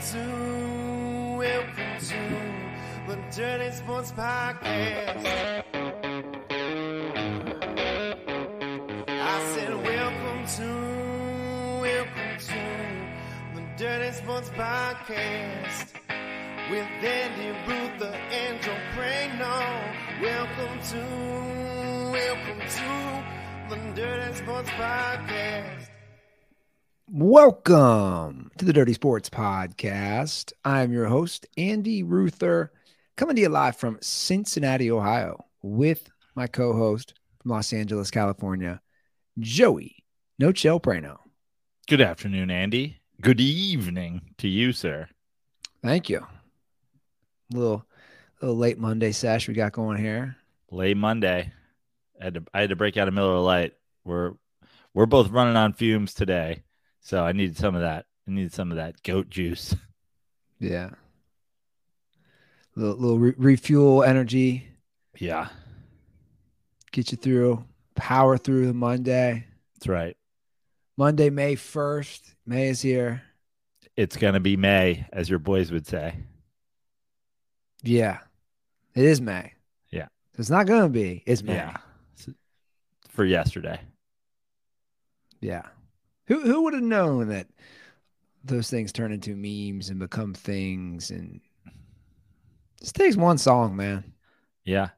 to, welcome to the Dirty Sports Podcast. I said, welcome to, welcome to the Dirty Sports Podcast with Andy Ruther and Joe Praino. Welcome to, welcome to the Dirty Sports Podcast. Welcome to the Dirty Sports Podcast. I'm your host, Andy Ruther, coming to you live from Cincinnati, Ohio, with my co host from Los Angeles, California, Joey No Chill Praino. Good afternoon, Andy. Good evening to you, sir. Thank you. A little, little late Monday sesh we got going here. Late Monday. I had to, I had to break out a Miller Lite. We're we're both running on fumes today, so I needed some of that. I needed some of that goat juice. Yeah. Little, little re- refuel energy, Yeah, get you through, power through the Monday. that's right. Monday, May 1st. May is here. It's gonna be May, as your boys would say. Yeah, it is May. Yeah. it's not gonna be. It's May. Yeah, for yesterday. Yeah. Who who would have known that those things turn into memes and become things and just takes one song, man. Yeah,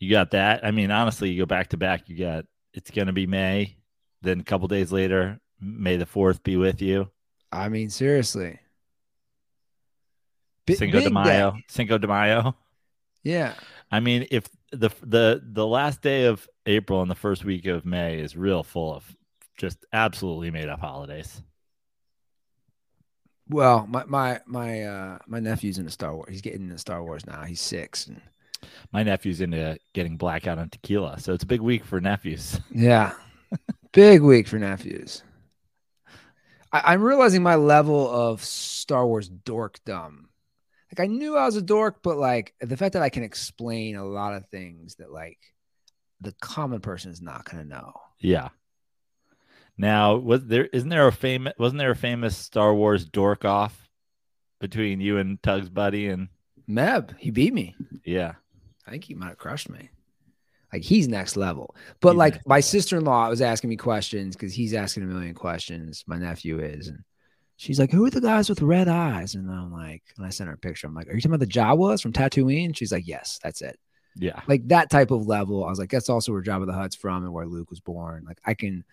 you got that. I mean, honestly, you go back to back. You got it's gonna be May. Then a couple days later, May the fourth be with you. I mean, seriously. Bi- Cinco de Mayo. day. Cinco de Mayo. Yeah. I mean, if the the the last day of April and the first week of May is real full of just absolutely made up holidays. Well, my my my uh my nephew's into Star Wars. He's getting into Star Wars now. He's six. And My nephew's into getting blackout on tequila, so it's a big week for nephews. yeah. big week for nephews. I, I'm realizing my level of Star Wars dorkdom. Like I knew I was a dork, but like the fact that I can explain a lot of things that like the common person is not gonna know. Yeah. Now, was there isn't there a famous wasn't there a famous Star Wars dork off between you and Tug's buddy and Meb, he beat me. yeah. I think he might have crushed me. Like he's next level. But He's like my sister-in-law was asking me questions because he's asking a million questions. My nephew is, and she's like, "Who are the guys with red eyes?" And I'm like, and I sent her a picture. I'm like, "Are you talking about the Jawas from Tatooine?" She's like, "Yes, that's it." Yeah. Like that type of level. I was like, "That's also where Jabba the Hutt's from and where Luke was born." Like I can,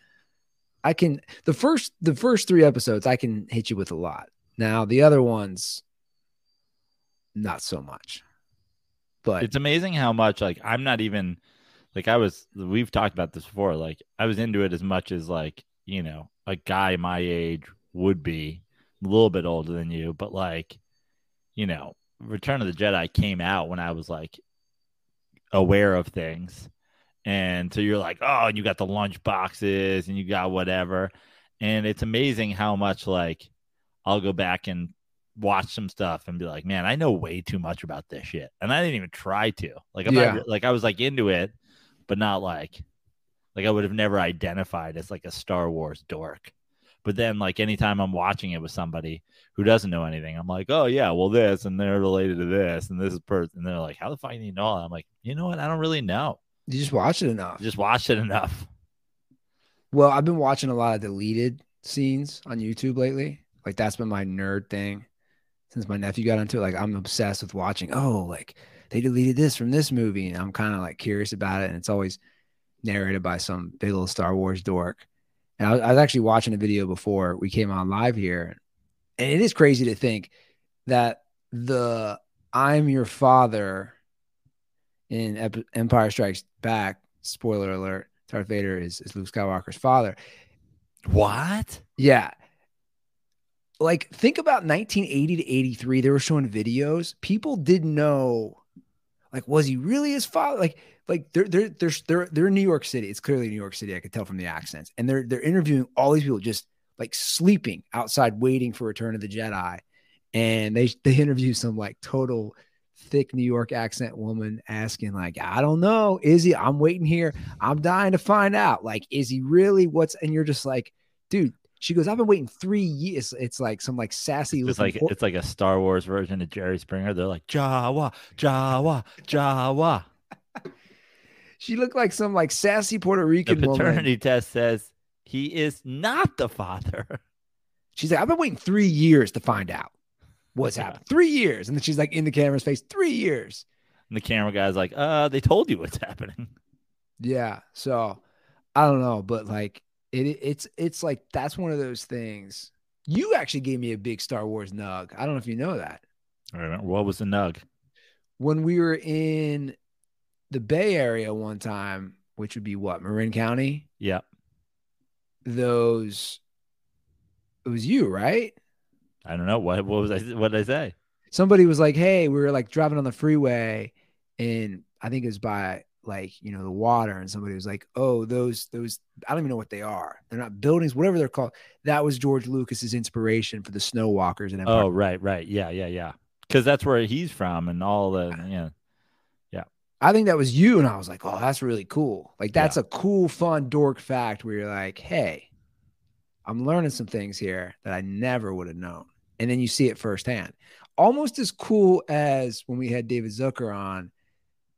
I can. The first, the first three episodes, I can hit you with a lot. Now the other ones, not so much. But It's amazing how much like I'm not even like I was we've talked about this before. Like I was into it as much as like, you know, a guy my age would be, a little bit older than you, but like, you know, Return of the Jedi came out when I was like aware of things. And so you're like, oh, and you got the lunch boxes and you got whatever. And it's amazing how much like I'll go back and watch some stuff and be like, man, I know way too much about this shit. And I didn't even try to. Like I'm Yeah. not like I was like into it, but not like like I would have never identified as like a Star Wars dork. But then like anytime I'm watching it with somebody who doesn't know anything, I'm like, oh yeah, well this and they're related to this and this is person and they're like, how the fuck do you know? I'm like, you know what? I don't really know. You just watch it enough. Just watch it enough. Well, I've been watching a lot of deleted scenes on YouTube lately. Like that's been my nerd thing since my nephew got into it. Like I'm obsessed with watching. Oh, like they deleted this from this movie, and I'm kind of like curious about it. And it's always narrated by some big old Star Wars dork. And I was, I was actually watching a video before we came on live here, and it is crazy to think that the "I'm Your Father" in Ep- Empire Strikes Back. Spoiler alert: Darth Vader is, is Luke Skywalker's father. What? Yeah. Like think about 1980 to 83 they were showing videos. People didn't know like was he really his father? Like like they're they're they're they're, they're in New York City. It's clearly New York City. I could tell from the accents. And they're they're interviewing all these people just like sleeping outside waiting for Return of the Jedi. And they they interview some like total thick New York accent woman asking like, I don't know, is he? I'm waiting here. I'm dying to find out. Like, is he really? What's? And you're just like, dude, She goes, I've been waiting three years. It's like some like sassy. It's like it's like a Star Wars version of Jerry Springer. They're like Jawa, Jawa, Jawa. she looked like some like sassy Puerto The Rican woman. paternity test says he is not the father. She's like, I've been waiting three years to find out what's Yeah. happened. Three years. And then she's like in the camera's face, three years. And the camera guy's like, uh, they told you what's happening. Yeah. So I don't know, but like it it's it's like that's one of those things. You actually gave me a big Star Wars nug. I don't know if you know that. I remember what was the nug? When we were in the Bay Area one time, which would be what, Marin County, Yeah. those it was you, right? I don't know. What what was I what did I say? somebody was like, "Hey, we were like driving on the freeway, and I think it was by like you know the water." And somebody was like, "Oh, those those I don't even know what they are. They're not buildings, whatever they're called." That was George Lucas's inspiration for the snow walkers and Empire. Oh, right, right. Yeah, yeah, yeah. Because that's where he's from and all the yeah, yeah. I think that was you, and I was like, "Oh, that's really cool. Like that's a cool, fun dork fact where you're like, hey." I'm learning some things here that I never would have known. And then you see it firsthand. Almost as cool as when we had David Zucker on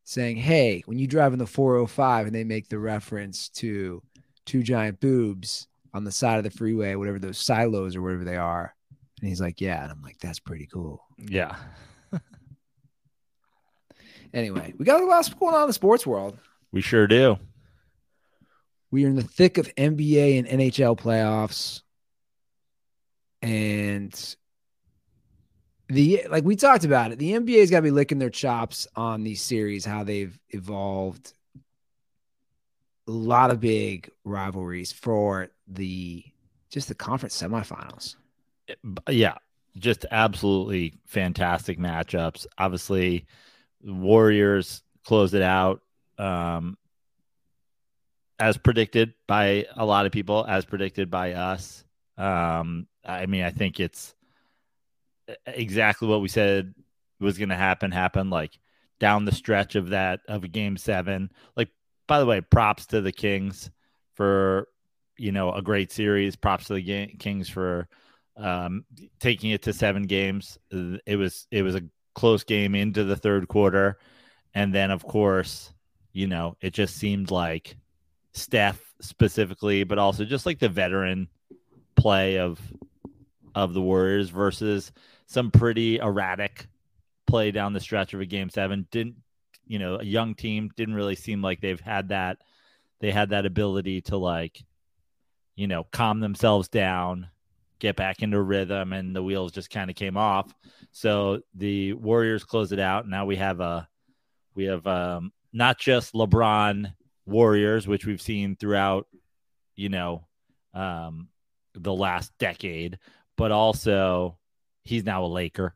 saying, Hey, when you drive in the 405 and they make the reference to two giant boobs on the side of the freeway, whatever those silos or whatever they are. And he's like, Yeah. And I'm like, That's pretty cool. Yeah. Anyway, we got a lot going on in the sports world. We sure do. We are in the thick of NBA and NHL playoffs. And the like we talked about it, the NBA's got to be licking their chops on these series, how they've evolved. A lot of big rivalries for the just the conference semifinals. Yeah. Just absolutely fantastic matchups. Obviously, Warriors closed it out. Um as predicted by a lot of people, as predicted by us. Um, I mean, I think it's exactly what we said was going to happen. Happen like down the stretch of that of a game seven. Like, by the way, props to the Kings for you know a great series. Props to the Kings for um, taking it to seven games. It was it was a close game into the third quarter, and then of course, you know, it just seemed like Steph specifically, but also just like the veteran play of of the Warriors versus some pretty erratic play down the stretch of a game seven. Didn't you know a young team didn't really seem like they've had that they had that ability to like you know calm themselves down get back into rhythm and the wheels just kind of came off so the warriors close it out now we have a we have um not just lebron warriors which we've seen throughout you know um the last decade but also he's now a laker.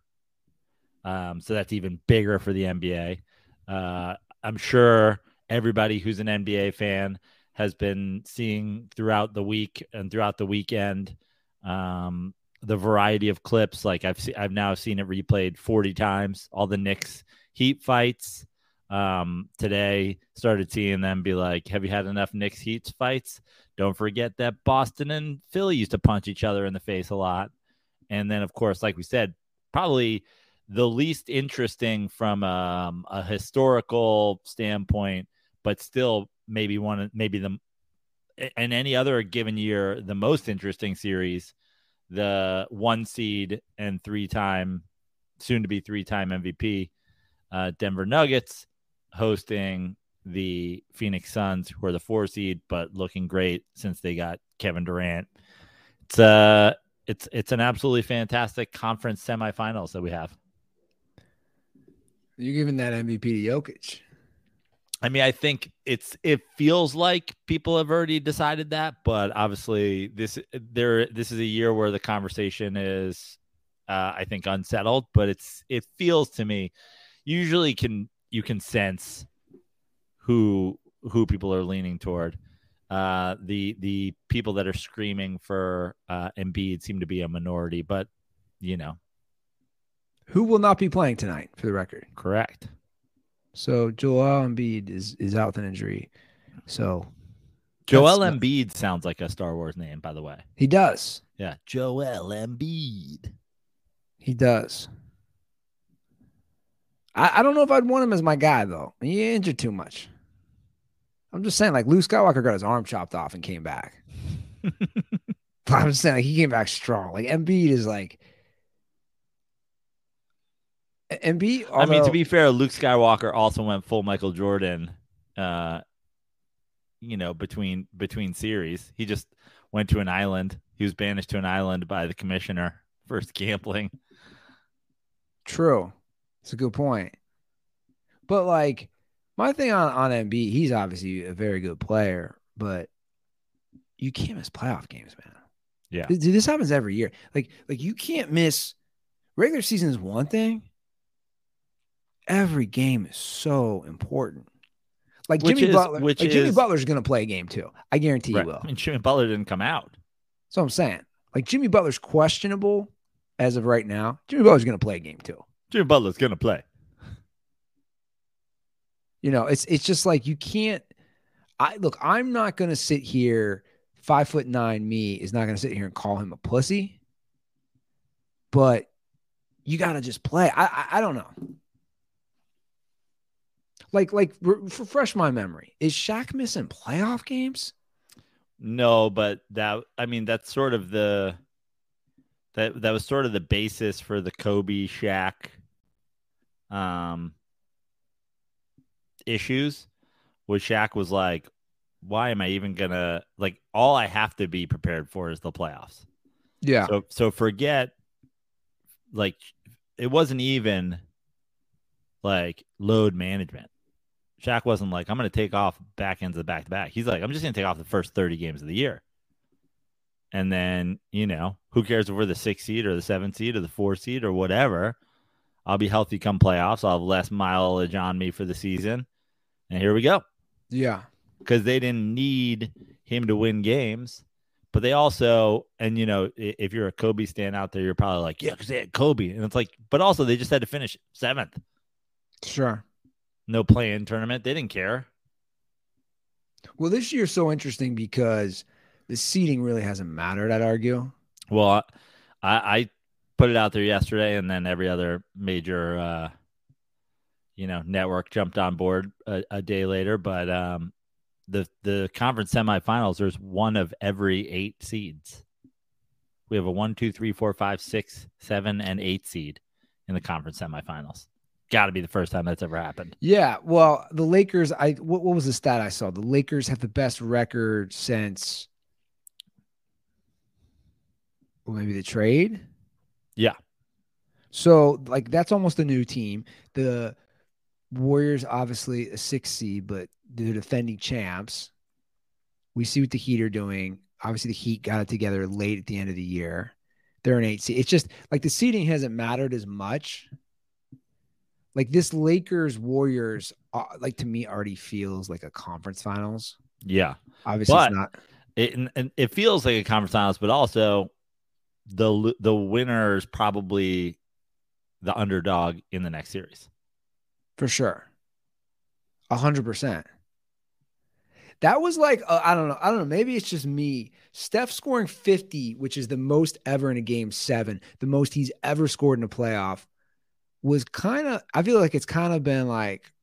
Um so that's even bigger for the nba uh i'm sure everybody who's an nba fan has been seeing throughout the week and throughout the weekend um the variety of clips. Like i've seen i've now seen it replayed 40 times all the Knicks heat fights. Um today started seeing them be like have you had enough Knicks Heat fights? Don't forget that Boston and Philly used to punch each other in the face a lot and then of course like we said probably the least interesting from um, a historical standpoint but still maybe one maybe the in any other given year the most interesting series the one seed and three time soon to be three time mvp uh, denver nuggets hosting the phoenix suns who are the four seed but looking great since they got kevin durant. It's uh it's it's an absolutely fantastic conference semifinals that we have You're giving that MVP to Jokic. I mean, I think it's it feels like people have already decided that, but obviously this there this is a year where the conversation is uh, I think unsettled, but it's it feels to me usually can you can sense who who people are leaning toward. Uh, the the people that are screaming for uh, Embiid seem to be a minority, but you know, Who will not be playing tonight, for the record? correct. So Joel Embiid is is out with an injury. So Joel That's- Embiid sounds like a Star Wars name, by the way. He does. Yeah, Joel Embiid. He does. I, I don't know if I'd want him as my guy though. He injured too much. I'm just saying, like Luke Skywalker got his arm chopped off and came back. I'm just saying, like, he came back strong. Like Embiid is like Embiid. I mean, to be fair, Luke Skywalker also went full Michael Jordan. Uh, you know, between between series, he just went to an island. He was banished to an island by the commissioner for gambling. True. It's a good point. But like my thing on on Embiid, he's obviously a very good player, but you can't miss playoff games, man. Yeah. Th- This happens every year. Like like you can't miss regular season is one thing. Every game is so important. Like Which Jimmy is- Butler, which like Jimmy Butler's going to play a game too. I guarantee Right. he will. I mean, Jimmy Butler didn't come out. That's what I'm saying. Like Jimmy Butler's questionable as of right now. Jimmy Butler's going to play a game too. Jimmy Butler's gonna play. You know, it's it's just like you can't. I look. I'm not going to sit here. Five foot nine me is not going to sit here and call him a pussy. But you got to just play. I, I I don't know. Like like re- refresh my memory. Is Shaq missing playoff games? No, but that I mean that's sort of the that that was sort of the basis for the Kobe Shaq um issues. Where Shaq was like, why am I even gonna like all I have to be prepared for is the playoffs. Yeah. So so forget like it wasn't even like load management. Shaq wasn't like, I'm gonna take off back ends of the back to back. He's like, I'm just gonna take off the first 30 games of the year. And then, you know, who cares if we're the six seed or the seven seed or the four seed or whatever. I'll be healthy come playoffs. I'll have less mileage on me for the season. And here we go yeah. because they didn't need him to win games. But they also, and you know, if you're a Kobe stand out there, you're probably like, yeah, because they had Kobe. And it's like, but also they just had to finish seventh. Sure. No play in tournament. They didn't care. Well, this year's so interesting because the seating really hasn't mattered. I'd argue. Well, I, I put it out there yesterday, and then every other major, uh, you know, network jumped on board a, a day later. But um, the the conference semifinals, there's one of every eight seeds. We have a one, two, three, four, five, six, seven, and eight seed in the conference semifinals. Got to be the first time that's ever happened. Yeah, well, the Lakers. I what, what was the stat I saw? The Lakers have the best record since, well, maybe the trade. Yeah. So like that's almost a new team. The Warriors obviously a six seed, but they're defending champs. We see what the Heat are doing. Obviously, the Heat got it together late at the end of the year. They're an eight seed. It's just like the seeding hasn't mattered as much. Like this Lakers Warriors, uh, like to me, already feels like a conference finals. Yeah. Obviously, But- it's not. It, and, and it feels like a conference finals, but also the the winner is probably the underdog in the next series. For sure. A hundred percent. That was like, uh, I don't know. I don't know. Maybe it's just me. Steph scoring 50, which is the most ever in a game seven, the most he's ever scored in a playoff, was kind of, I feel like it's kind of been like,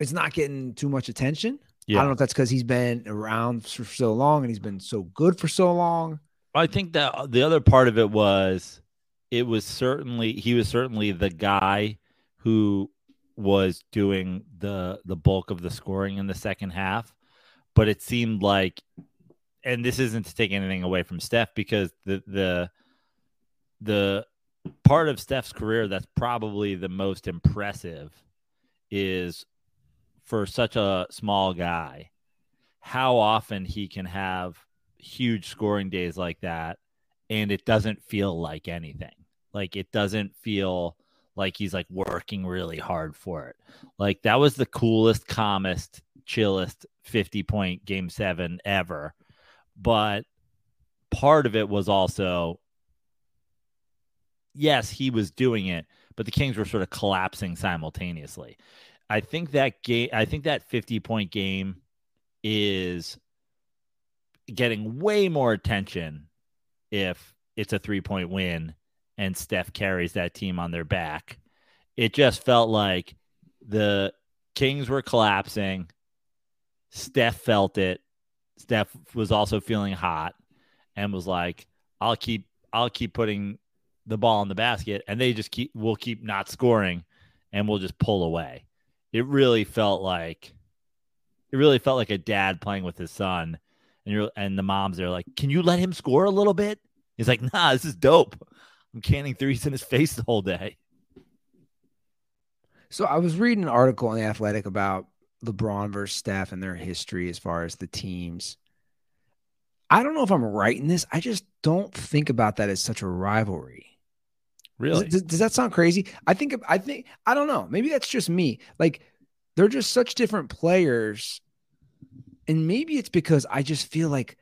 it's not getting too much attention. Yeah. I don't know if that's because he's been around for so long and he's been so good for so long. I think that the other part of it was it was certainly he was certainly the guy who was doing the the bulk of the scoring in the second half, but it seemed like and this isn't to take anything away from Steph because the the the part of Steph's career that's probably the most impressive is for such a small guy how often he can have huge scoring days like that and it doesn't feel like anything. Like it doesn't feel like he's like working really hard for it. Like that was the coolest calmest chillest 50 point game 7 ever. But part of it was also yes he was doing it but the kings were sort of collapsing simultaneously. I think that game i think that 50 point game is getting way more attention if it's a three point win and Steph carries that team on their back. It just felt like the Kings were collapsing. Steph felt it. Steph was also feeling hot and was like, I'll keep I'll keep putting the ball in the basket and they just keep will keep not scoring and we'll just pull away. It really felt like it really felt like a dad playing with his son and you're and the moms are like, "Can you let him score a little bit?" He's like, "Nah, this is dope. I'm canning threes in his face the whole day." So I was reading an article in the Athletic about LeBron versus Steph and their history as far as the teams. I don't know if I'm right in this. I just don't think about that as such a rivalry. Really? Does, does, that sound crazy? I think I think I don't know. Maybe that's just me. Like they're just such different players. And maybe it's because I just feel like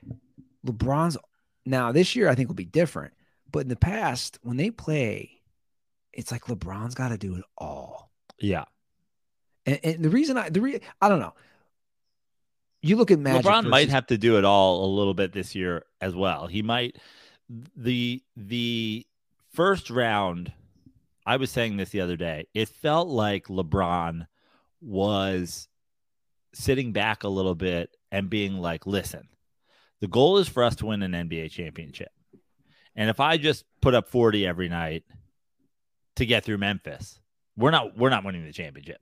LeBron's now this year I think will be different. But in the past, when they play, it's like LeBron's got to do it all. Yeah. And, and the reason I the re, I don't know. You look at Magic. LeBron versus, might have to do it all a little bit this year as well. He might the the first round, I was saying this the other day, it felt like LeBron was sitting back a little bit and being like, listen, the goal is for us to win an NBA championship. And if I just put up 40 every night to get through Memphis, we're not we're not winning the championship.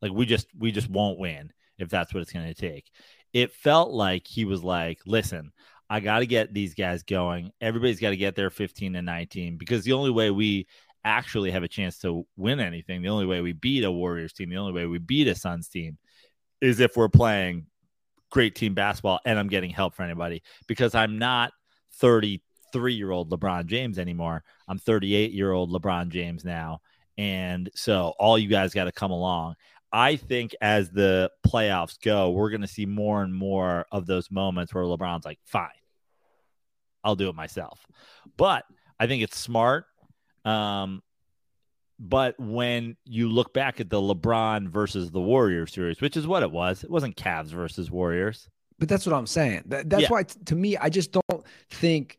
Like we just we just won't win if that's what it's going to take. It felt like he was like, listen, I got to get these guys going. Everybody's got to get there 15 and 19 because the only way we actually have a chance to win anything, the only way we beat a Warriors team, the only way we beat a Suns team is if we're playing great team basketball and I'm getting help for anybody because I'm not 33 year old LeBron James anymore. I'm 38 year old LeBron James now. And so all you guys got to come along. I think as the playoffs go, we're going to see more and more of those moments where LeBron's like, fine, I'll do it myself. But I think it's smart. Um, but when you look back at the LeBron versus the Warriors series, which is what it was, it wasn't Cavs versus Warriors. But that's what I'm saying. That, that's yeah. why, t- to me, I just don't think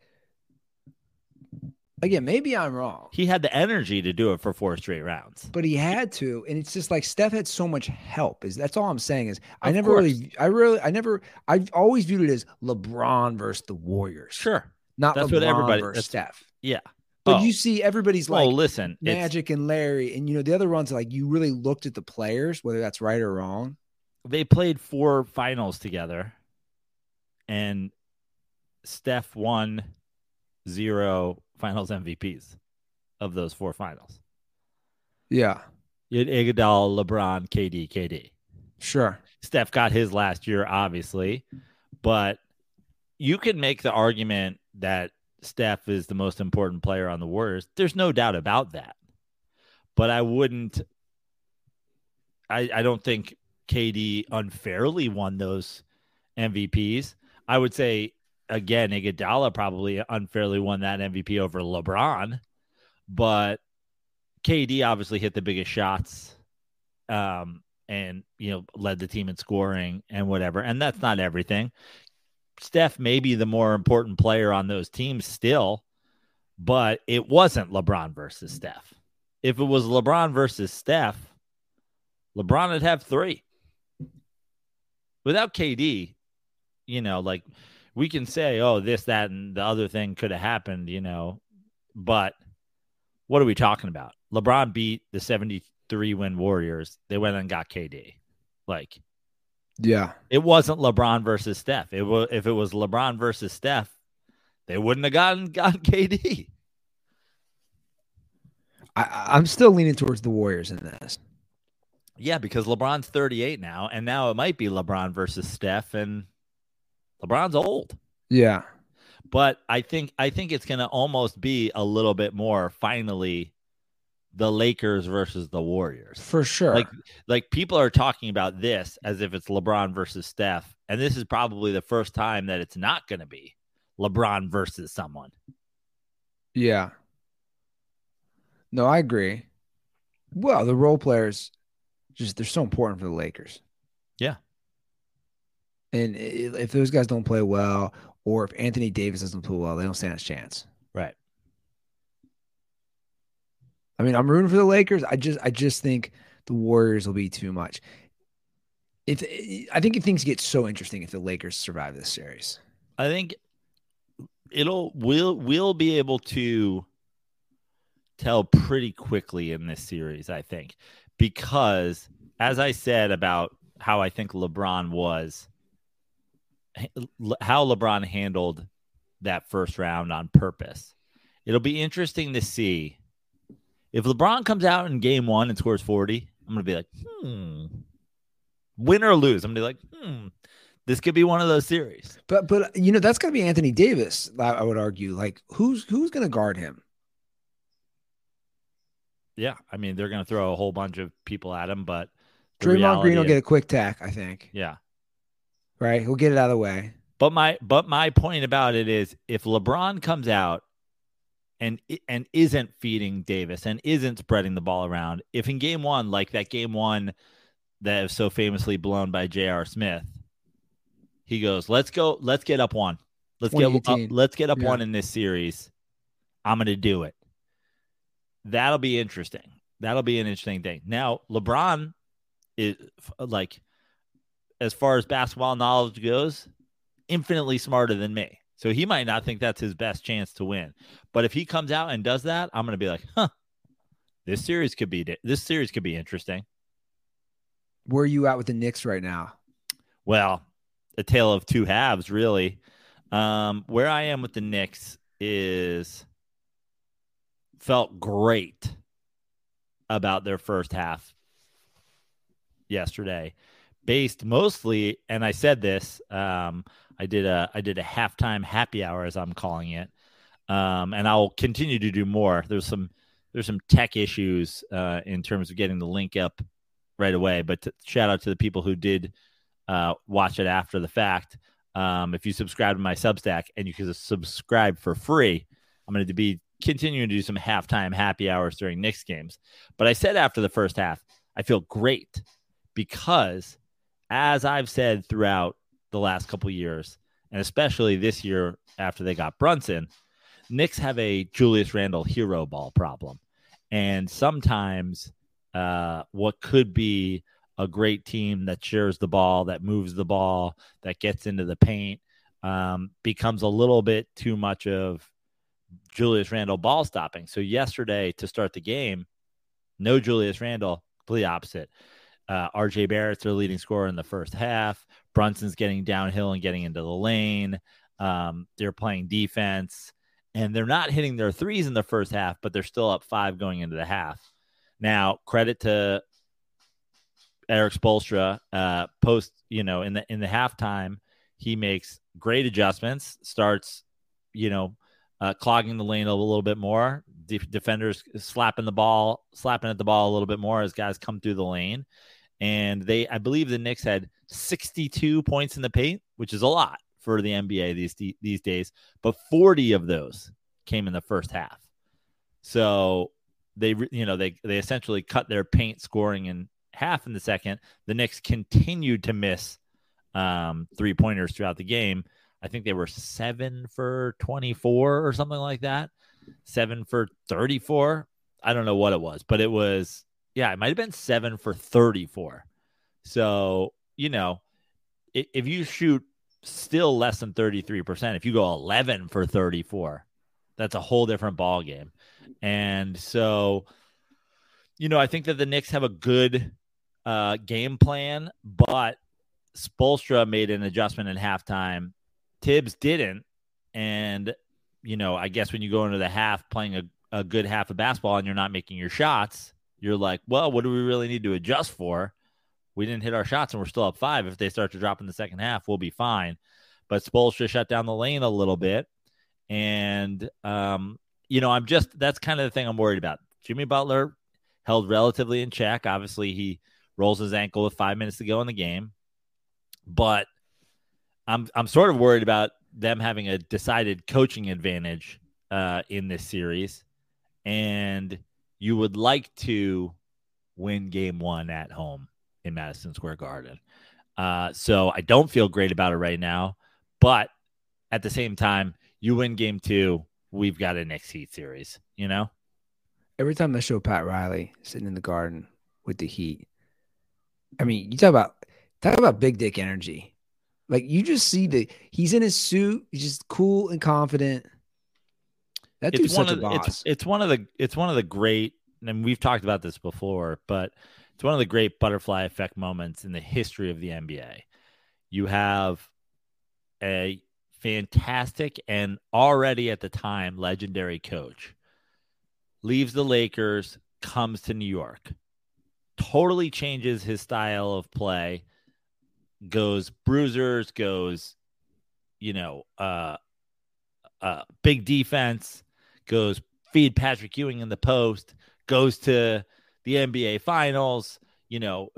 Again, maybe I'm wrong. He had the energy to do it for four straight rounds. But he had to, and it's just like Steph had so much help. Is that's all I'm saying is I never course. really I really I never I've always viewed it as LeBron versus the Warriors. Sure. Not that's LeBron what everybody versus Steph. Yeah. But oh. you see everybody's oh, like oh, listen, Magic and Larry, and you know the other ones like you really looked at the players, whether that's right or wrong. They played four finals together, and Steph won zero finals MVPs of those four finals. Yeah. You had Iguodala, LeBron, KD, KD. Sure. Steph got his last year, obviously, but you can make the argument that Steph is the most important player on the Warriors. There's no doubt about that. But I wouldn't I, I don't think KD unfairly won those MVPs. I would say again, Iguodala probably unfairly won that MVP over LeBron, but KD obviously hit the biggest shots, um, and you know led the team in scoring and whatever. And that's not everything. Steph may be the more important player on those teams still, but it wasn't LeBron versus Steph. If it was LeBron versus Steph, LeBron would have three. Without KD, you know, like we can say, oh, this, that, and the other thing could have happened, you know, but what are we talking about? LeBron beat the 73 win Warriors. They went and got KD. Like, yeah, it wasn't LeBron versus Steph. It was if it was LeBron versus Steph, they wouldn't have gotten gotten KD. I, I'm still leaning towards the Warriors in this. Yeah, because LeBron's 38 now, and now it might be LeBron versus Steph, and LeBron's old. Yeah. But I think I think it's going to almost be a little bit more finally the Lakers versus the Warriors. For sure. Like like people are talking about this as if it's LeBron versus Steph and this is probably the first time that it's not going to be LeBron versus someone. Yeah. No, I agree. Well, the role players just they're so important for the Lakers. Yeah. And if those guys don't play well, or if Anthony Davis doesn't play well, they don't stand a chance. Right. I mean, I'm rooting for the Lakers. I just, I just think the Warriors will be too much. If I think if things get so interesting if the Lakers survive this series. I think it'll we'll we'll be able to tell pretty quickly in this series, I think, because as I said about how I think LeBron was, how LeBron handled that first round on purpose. It'll be interesting to see if LeBron comes out in game one and scores 40. I'm going to be like, hmm, win or lose. I'm going to be like, hmm, this could be one of those series. But, but, you know, that's going to be Anthony Davis, I would argue. Like, who's, who's going to guard him? Yeah, I mean they're going to throw a whole bunch of people at him, but Draymond Green will get a quick tack, I think. Yeah, right. He'll get it out of the way. But my but my point about it is, if LeBron comes out and and isn't feeding Davis and isn't spreading the ball around, if in game one, like that game one that was so famously blown by J.R. Smith, he goes, "Let's go, let's get up one, let's get uh, up, let's get up yeah. one in this series. I'm going to do it." that'll be interesting. That'll be an interesting thing. Now, LeBron is like, as far as basketball knowledge goes, infinitely smarter than me. So he might not think that's his best chance to win. But if he comes out and does that, I'm going to be like, huh, this series could be this series could be interesting. Where are you at with the Knicks right now? Well, a tale of two halves, really. Um, where I am with the Knicks is felt great about their first half yesterday based mostly and i said this um, i did a i did a halftime happy hour as i'm calling it um, and i'll continue to do more there's some there's some tech issues uh, in terms of getting the link up right away but t- shout out to the people who did uh, watch it after the fact um, if you subscribe to my substack and you can subscribe for free i'm going to be continuing to do some halftime happy hours during Knicks games. But I said after the first half, I feel great because, as I've said throughout the last couple years, and especially this year after they got Brunson, Knicks have a Julius Randle hero ball problem. And sometimes uh, what could be a great team that shares the ball, that moves the ball, that gets into the paint, um, becomes a little bit too much of Julius Randle ball stopping. So yesterday to start the game, no Julius Randle, complete opposite. Uh, RJ Barrett's their leading scorer in the first half. Brunson's getting downhill and getting into the lane. Um, they're playing defense and they're not hitting their threes in the first half, but they're still up five going into the half. Now, credit to Erik Spoelstra, uh, post, you know, in the in the halftime, he makes great adjustments, starts, you know, uh, clogging the lane a little bit more. De- defenders slapping the ball, slapping at the ball a little bit more as guys come through the lane. And they, I believe, the Knicks had 62 points in the paint, which is a lot for the NBA these these days. But 40 of those came in the first half. So they, you know, they they essentially cut their paint scoring in half in the second. The Knicks continued to miss um, three pointers throughout the game I think they were seven for 24 or something like that. Seven for 34. I don't know what it was, but it was, yeah, it might have been seven for 34. So, you know, if you shoot still less than 33%, if you go 11 for 34, that's a whole different ball game. And so, you know, I think that the Knicks have a good uh, game plan, but Spoelstra made an adjustment in halftime Thibs didn't. And, you know, I guess when you go into the half playing a, a good half of basketball and you're not making your shots, you're like, well, what do we really need to adjust for? We didn't hit our shots and we're still up five. If they start to drop in the second half, we'll be fine. But Spoelstra shut down the lane a little bit. And, um, you know, I'm just, that's kind of the thing I'm worried about. Jimmy Butler held relatively in check. Obviously, he rolls his ankle with five minutes to go in the game. But I'm I'm sort of worried about them having a decided coaching advantage uh, in this series, and you would like to win Game One at home in Madison Square Garden. Uh, so I don't feel great about it right now. But at the same time, you win game two, we've got a Knicks Heat series, you know? Every time I show Pat Riley sitting in the garden with the Heat, I mean, you talk about talk about big dick energy. Like you just see the he's in his suit, he's just cool and confident. That dude's one such a the, boss. it's, it's one of the it's one of the great and we've talked about this before, but it's one of the great butterfly effect moments in the history of the NBA. You have a fantastic and already at the time legendary coach leaves the Lakers, comes to New York, totally changes his style of play, goes bruisers, goes, you know, uh, uh, big defense, goes feed Patrick Ewing in the post, goes to the NBA Finals, you know,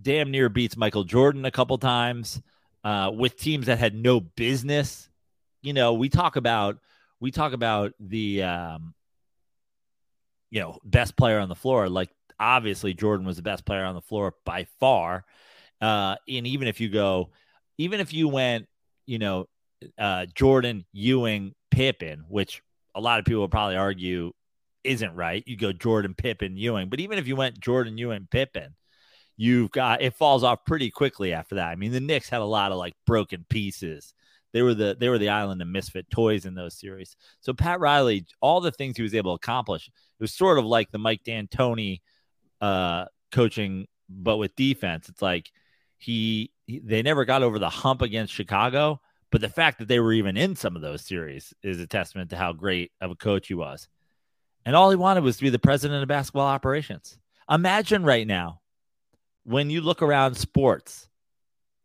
damn near beats Michael Jordan a couple times uh, with teams that had no business. You know, we talk about we talk about the um, you know best player on the floor. Like obviously Jordan was the best player on the floor by far. Uh, and even if you go, even if you went, you know, uh, Jordan, Ewing, Pippen, which a lot of people would probably argue isn't right. You go Jordan, Pippen, Ewing. But even if you went Jordan, Ewing, Pippen, you've got it falls off pretty quickly after that. I mean, the Knicks had a lot of like broken pieces. They were the they were the island of misfit toys in those series. So Pat Riley, all the things he was able to accomplish, it was sort of like the Mike D'Antoni uh, coaching, but with defense. It's like he, he they never got over the hump against Chicago, but the fact that they were even in some of those series is a testament to how great of a coach he was. And all he wanted was to be the president of basketball operations. Imagine right now when you look around sports,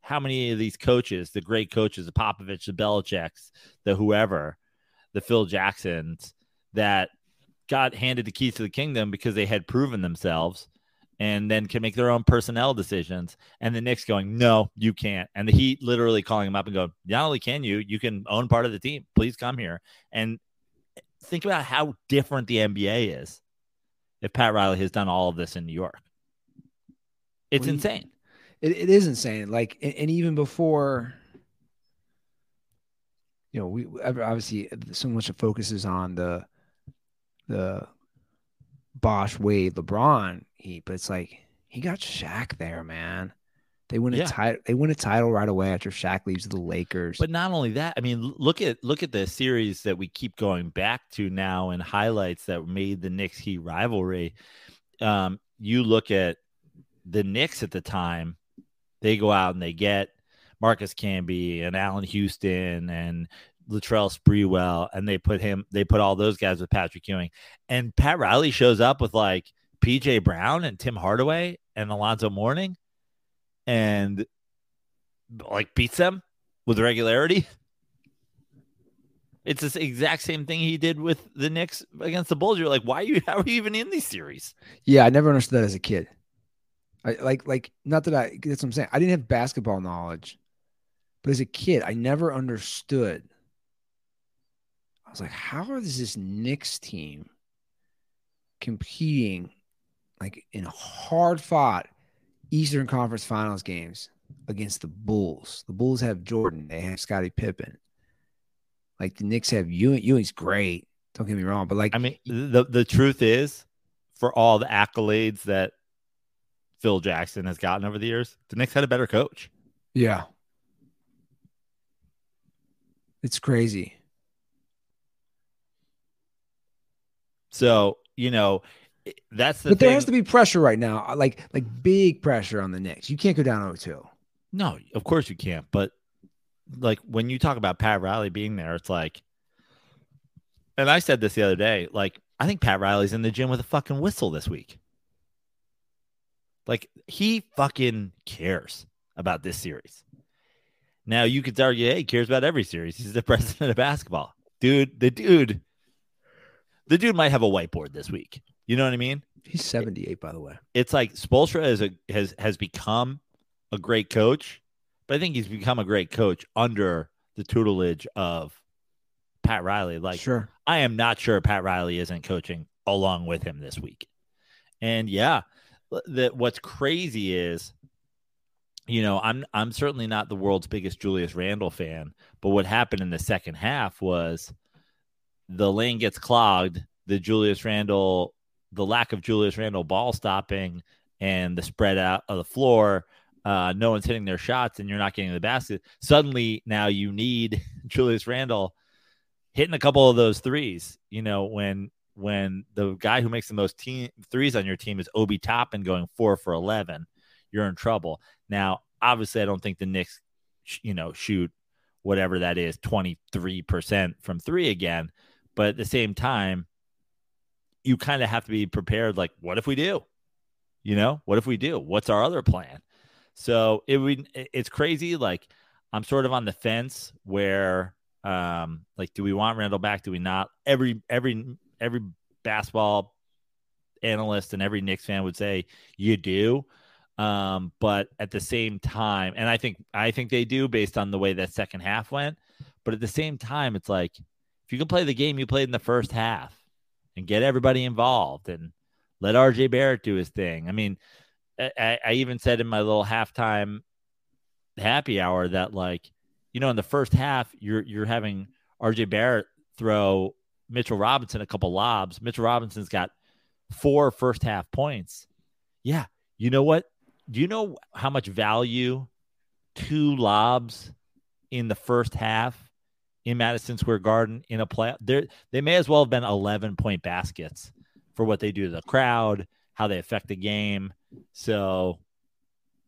how many of these coaches, the great coaches, the Popovich, the Belichick's, the whoever, the Phil Jacksons, that got handed the keys to the kingdom because they had proven themselves and then can make their own personnel decisions. And the Knicks going, no, you can't. And the Heat literally calling him up and going, not only can you, you can own part of the team. Please come here. And think about how different the NBA is if Pat Riley has done all of this in New York. It's Well, insane. it, it is insane. Like, and, and even before, you know, we obviously so much of focus is on the the Bosh Wade LeBron heat, but it's like he got Shaq there, man. They win a Yeah. title. They win a title right away after Shaq leaves the Lakers. But not only that, I mean, look at look at the series that we keep going back to now and highlights that made the Knicks Heat rivalry. Um, you look at the Knicks at the time; they go out and they get Marcus Camby and Allan Houston and Latrell Sprewell, and they put him, they put all those guys with Patrick Ewing, and Pat Riley shows up with like PJ Brown and Tim Hardaway and Alonzo Mourning, and like beats them with regularity. It's the exact same thing he did with the Knicks against the Bulls. You're like, why are you? How are you even in these series? yeah, I never understood that as a kid. I like like not that I that's what I'm saying. I didn't have basketball knowledge, but as a kid, I never understood. I was like, how is this Knicks team competing like in hard fought Eastern Conference Finals games against the Bulls? The Bulls have Jordan, they have Scottie Pippen. Like the Knicks have Ewing. Ewing's great. Don't get me wrong, but like I mean, the the truth is, for all the accolades that Phil Jackson has gotten over the years, the Knicks had a better coach. Yeah. It's crazy. So you know, that's the but thing. there has to be pressure right now. uh, Like like big pressure on the Knicks. You can't go down 0-2. No, of course you can't. But like when you talk about Pat Riley being there, it's like, and I said this the other day, like, I think Pat Riley's in the gym with a fucking whistle this week. Like, he fucking cares about this series. Now, you could argue, hey, he cares about every series. He's the president of basketball. Dude, the dude, the dude might have a whiteboard this week. You know what I mean? He's 78 by the way. it's like Spoelstra is a has has become a great coach, but I think he's become a great coach under the tutelage of Pat Riley. Like sure. I am not sure Pat Riley isn't coaching along with him this week. And yeah, that what's crazy is you know, I'm I'm certainly not the world's biggest Julius Randle fan, but what happened in the second half was the lane gets clogged, the Julius Randle, the lack of Julius Randle ball stopping and the spread out of the floor, uh, no one's hitting their shots and you're not getting the basket. Suddenly now you need Julius Randle hitting a couple of those threes, you know, when when the guy who makes the most team threes on your team is Obi Toppin going four for 11, you're in trouble. Now, obviously, I don't think the Knicks, you know, shoot whatever that is, 23% from three again. But at the same time, you kind of have to be prepared. Like, what if we do? You know, what if we do? What's our other plan? So it would, it's crazy. Like, I'm sort of on the fence where, um, like, do we want Randle back? Do we not? Every, every, every basketball analyst and every Knicks fan would say you do. Um, but at the same time, and I think I think they do based on the way that second half went. But at the same time, it's like you can play the game you played in the first half and get everybody involved and let RJ Barrett do his thing. I mean, I, I even said in my little halftime happy hour that like, you know, in the first half, you're you're having RJ Barrett throw Mitchell Robinson a couple lobs. Mitchell Robinson's got four first half points. Yeah. You know what? do you know how much value two lobs in the first half in Madison Square Garden in a play? They they may as well have been 11 point baskets for what they do to the crowd, how they affect the game. So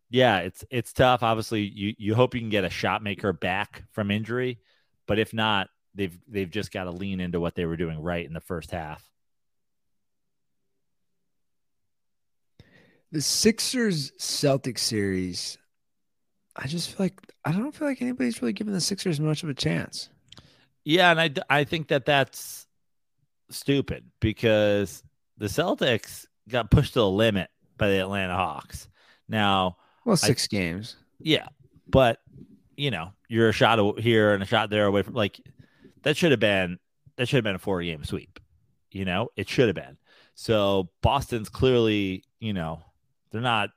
yeah, it's it's tough. Obviously, you you hope you can get a shot maker back from injury, but if not, they've they've just got to lean into what they were doing right in the first half. The Sixers Celtics series, I just feel like I don't feel like anybody's really giving the Sixers much of a chance. Yeah, and I I think that that's stupid because the Celtics got pushed to the limit by the Atlanta Hawks. Now, well, six I, games. Yeah, but you know, you're a shot here and a shot there away from like that should have been that should have been a four game sweep. You know, it should have been. So Boston's clearly, you know, they're not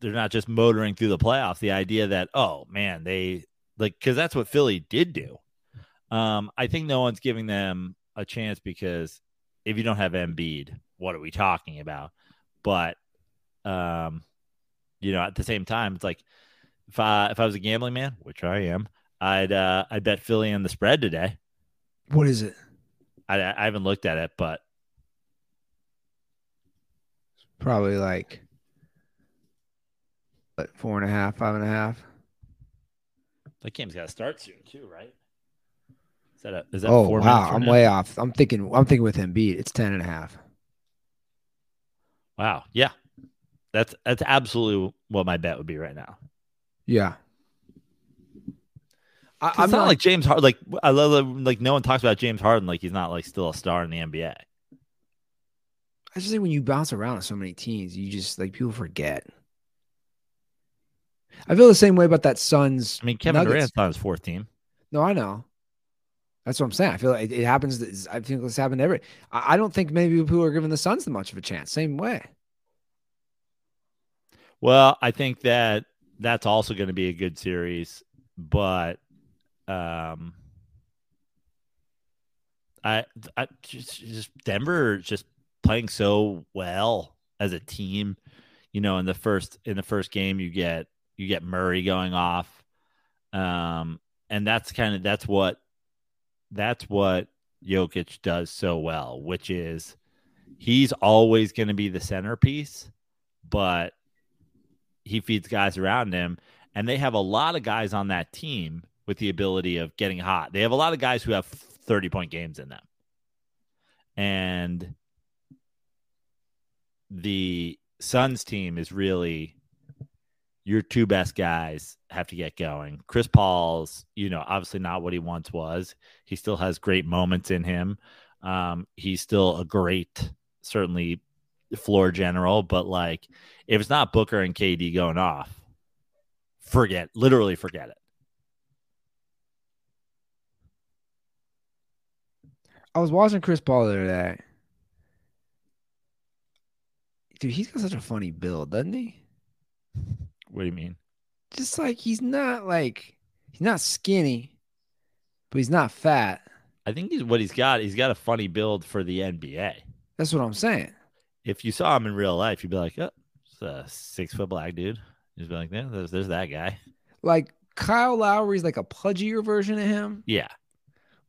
they're not just motoring through the playoffs. The idea that oh man, they like because that's what Philly did do. Um, I think no one's giving them a chance because if you don't have Embiid, what are we talking about? But um, you know, at the same time, it's like if I if I was a gambling man, which I am, I'd uh, I'd bet Philly on the spread today. What is it? I I haven't looked at it, but probably like what, four and a half, five and a half. That game's got to start soon too, right? Is that a, is that oh wow? I'm now? way off. I'm thinking. I'm thinking with Embiid, it's ten and a half. Wow. Yeah, that's that's absolutely what my bet would be right now. Yeah. I, am not, not like James Harden. Like I love like no one talks about James Harden like he's not like still a star in the NBA. I just think when you bounce around so many teams, you just like people forget. I feel the same way about that Suns. I mean, Kevin Nuggets. Durant's on his fourth team. No, I know. That's what I'm saying. I feel like it, happens. I think this happened every. I, don't think maybe people are giving the Suns much of a chance. Same way. Well, I think that that's also going to be a good series, but um, I, I just, just Denver just playing so well as a team. You know, in the first in the first game, you get you get Murray going off. Um, and that's kind of that's what that's what Jokic does so well, which is he's always going to be the centerpiece, but he feeds guys around him. And they have a lot of guys on that team with the ability of getting hot. They have a lot of guys who have 30 point games in them. And the Suns team is really your two best guys have to get going. Chris Paul's, you know, obviously not what he once was. He still has great moments in him. Um, he's still a great, certainly floor general, but like if it's not Booker and KD going off, forget, literally forget it. I was watching Chris Paul the other day. Dude, he's got such a funny build, doesn't he? What do you mean? just like he's not like he's not skinny, but he's not fat. I think he's what he's got. He's got a funny build for the NBA. That's what I'm saying. If you saw him in real life, you'd be like, "Oh, it's a six foot black dude." You'd be like, "Yeah, there's, there's that guy." Like Kyle Lowry's like a pudgier version of him, Yeah,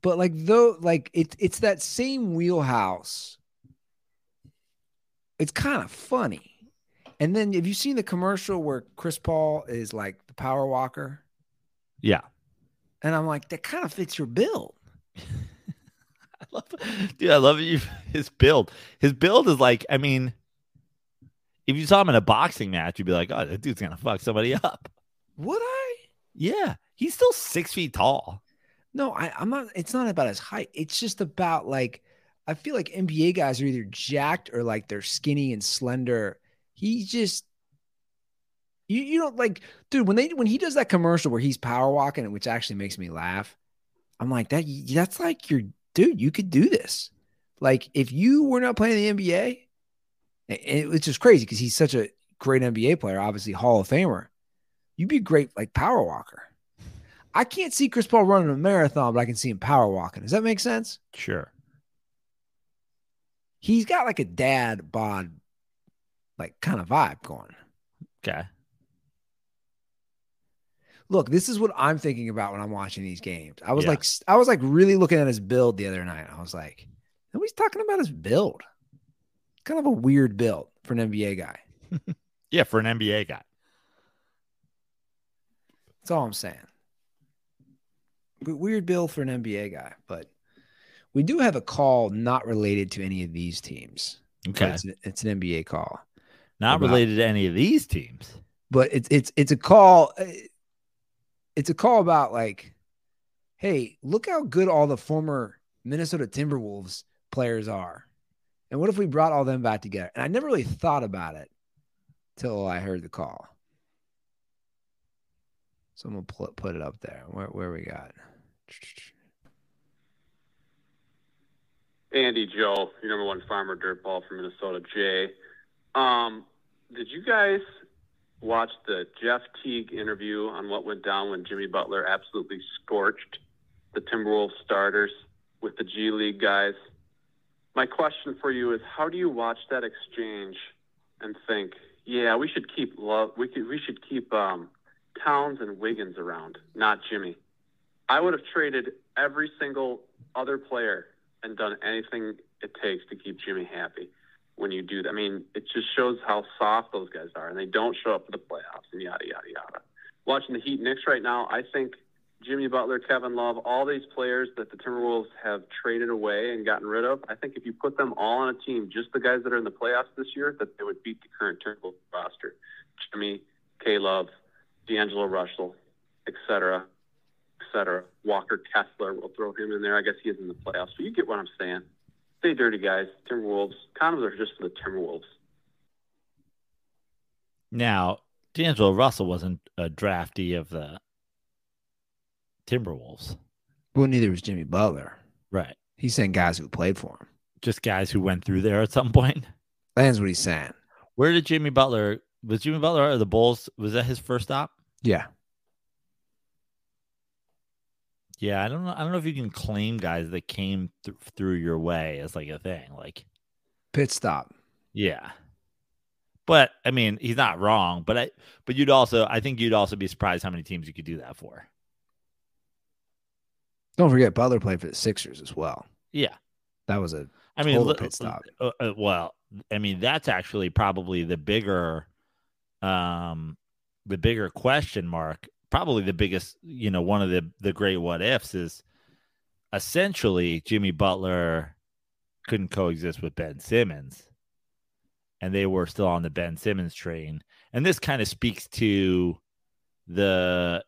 but like though like it's it's that same wheelhouse. It's kind of funny. And then have you seen the commercial where Chris Paul is like the power walker? yeah. And I'm like, that kind of fits your build. I love, dude. I love you. His build. His build is like. I mean, if you saw him in a boxing match, you'd be like, "Oh, that dude's gonna fuck somebody up." Would I? Yeah, he's still six feet tall. No, I, I'm not. It's not about his height. It's just about like I feel like NBA guys are either jacked or like they're skinny and slender. He just you you don't like, dude. When they when he does that commercial where he's power walking, which actually makes me laugh. I'm like that. That's like your dude. You could do this. Like if you were not playing the NBA, and it's just crazy because he's such a great NBA player, obviously Hall of Famer. You'd be great like power walker. I can't see Chris Paul running a marathon, but I can see him power walking. Does that make sense? Sure. He's got like a dad bod, like kind of vibe going. Okay. Look, this is what I'm thinking about when I'm watching these games. I was Yeah. like, I was like really looking at his build the other night. I was like, nobody's talking about his build. Kind of a weird build for an NBA guy. Yeah, for an NBA guy. That's all I'm saying. Weird build for an NBA guy, but we do have a call not related to any of these teams. Okay. It's, it's an NBA call. Not about- related to any of these teams. but it's it's it's a call it's a call about like hey look how good all the former minnesota timberwolves players are. And what if we brought all them back together? And i never really thought about it till i heard the call. So i'm gonna put, put it up there. Where, where we got? Andy Joe, your number one farmer dirtball from Minnesota, Jay. Um, did you guys watch the Jeff Teague interview on what went down when Jimmy Butler absolutely scorched the Timberwolves starters with the G League guys? My question for you is how do you watch that exchange and think, yeah, we should keep love we could we should keep um, Towns and Wiggins around, not Jimmy. I would have traded every single other player and done anything it takes to keep Jimmy happy when you do that. I mean, it just shows how soft those guys are, and they don't show up for the playoffs and yada, yada, yada. Watching the Heat Knicks right now, I think Jimmy Butler, Kevin Love, all these players that the Timberwolves have traded away and gotten rid of, I think if you put them all on a team, just the guys that are in the playoffs this year, that they would beat the current Timberwolves roster. Jimmy, K Love, D'Angelo Russell, et cetera, et cetera. Walker Kessler, we'll throw him in there. I guess he is in the playoffs. But you get what I'm saying. Stay dirty, guys. Timberwolves. Condoms are just for the Timberwolves. Now, D'Angelo Russell wasn't a draftee of the Timberwolves. well neither was jimmy butler Right. he's saying guys who played for him Just guys who went through there at some point. that's what he's saying Where did Jimmy Butler was Jimmy Butler or the Bulls? Was that his first stop? yeah Yeah, I don't know. I don't know if you can claim guys that came th- through your way as like a thing. Like, pit stop yeah, but I mean, he's not wrong. But I, but you'd also, I think you'd also be surprised how many teams you could do that for. don't forget butler played for the sixers as well Yeah, that was a I mean, pit stop. uh, uh, well, I mean, that's actually probably the bigger, um, the bigger question mark. Probably the biggest, you know, one of the the great what ifs is essentially Jimmy Butler couldn't coexist with Ben Simmons, and they were still on the Ben Simmons train. And this kind of speaks to the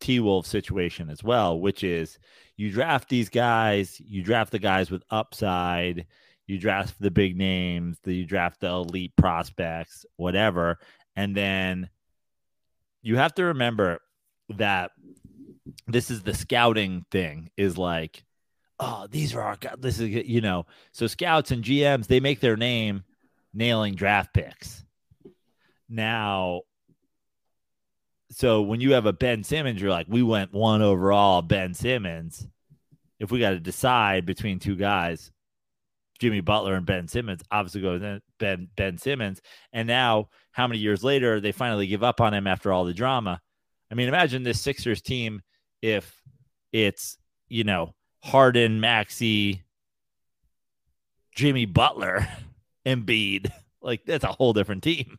T Wolf situation as well, which is you draft these guys, you draft the guys with upside, you draft the big names, the, you draft the elite prospects, whatever. And then you have to remember that this is the scouting thing is like, oh, these are our. This is, you know, so scouts and GMs, they make their name nailing draft picks. Now, so when you have a Ben Simmons, you're like, we went one overall, Ben Simmons. If we got to decide between two guys, Jimmy Butler and Ben Simmons, obviously go with Ben Ben Simmons. And now, how many years later, they finally give up on him after all the drama? I mean, imagine this Sixers team if it's you know Harden, Maxey, Jimmy Butler, Embiid. Like that's a whole different team.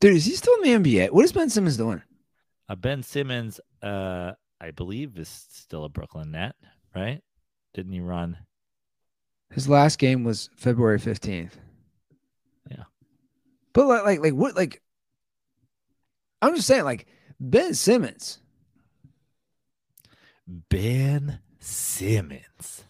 Dude, is he still in the NBA? What is Ben Simmons doing? Uh, ben Simmons, uh, I believe, is still a Brooklyn net, right? Didn't he run? His last game was February 15th. Yeah. But like, like, like what, like, I'm just saying, like, Ben Simmons. Ben Simmons.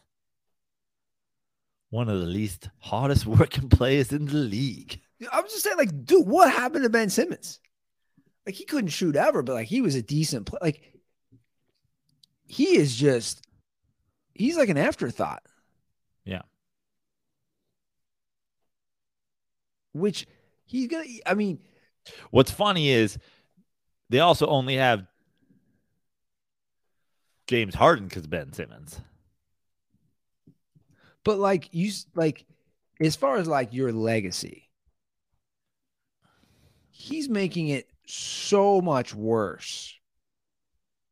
One of the least hardest working players in the league. I'm just saying, like, dude, what happened to Ben Simmons? Like, he couldn't shoot ever, but like, he was a decent player. Like, he is just, he's like an afterthought. Yeah. Which he's gonna. I mean, what's funny is they also only have James Harden because Ben Simmons. But like you, like as far as like your legacy, he's making it so much worse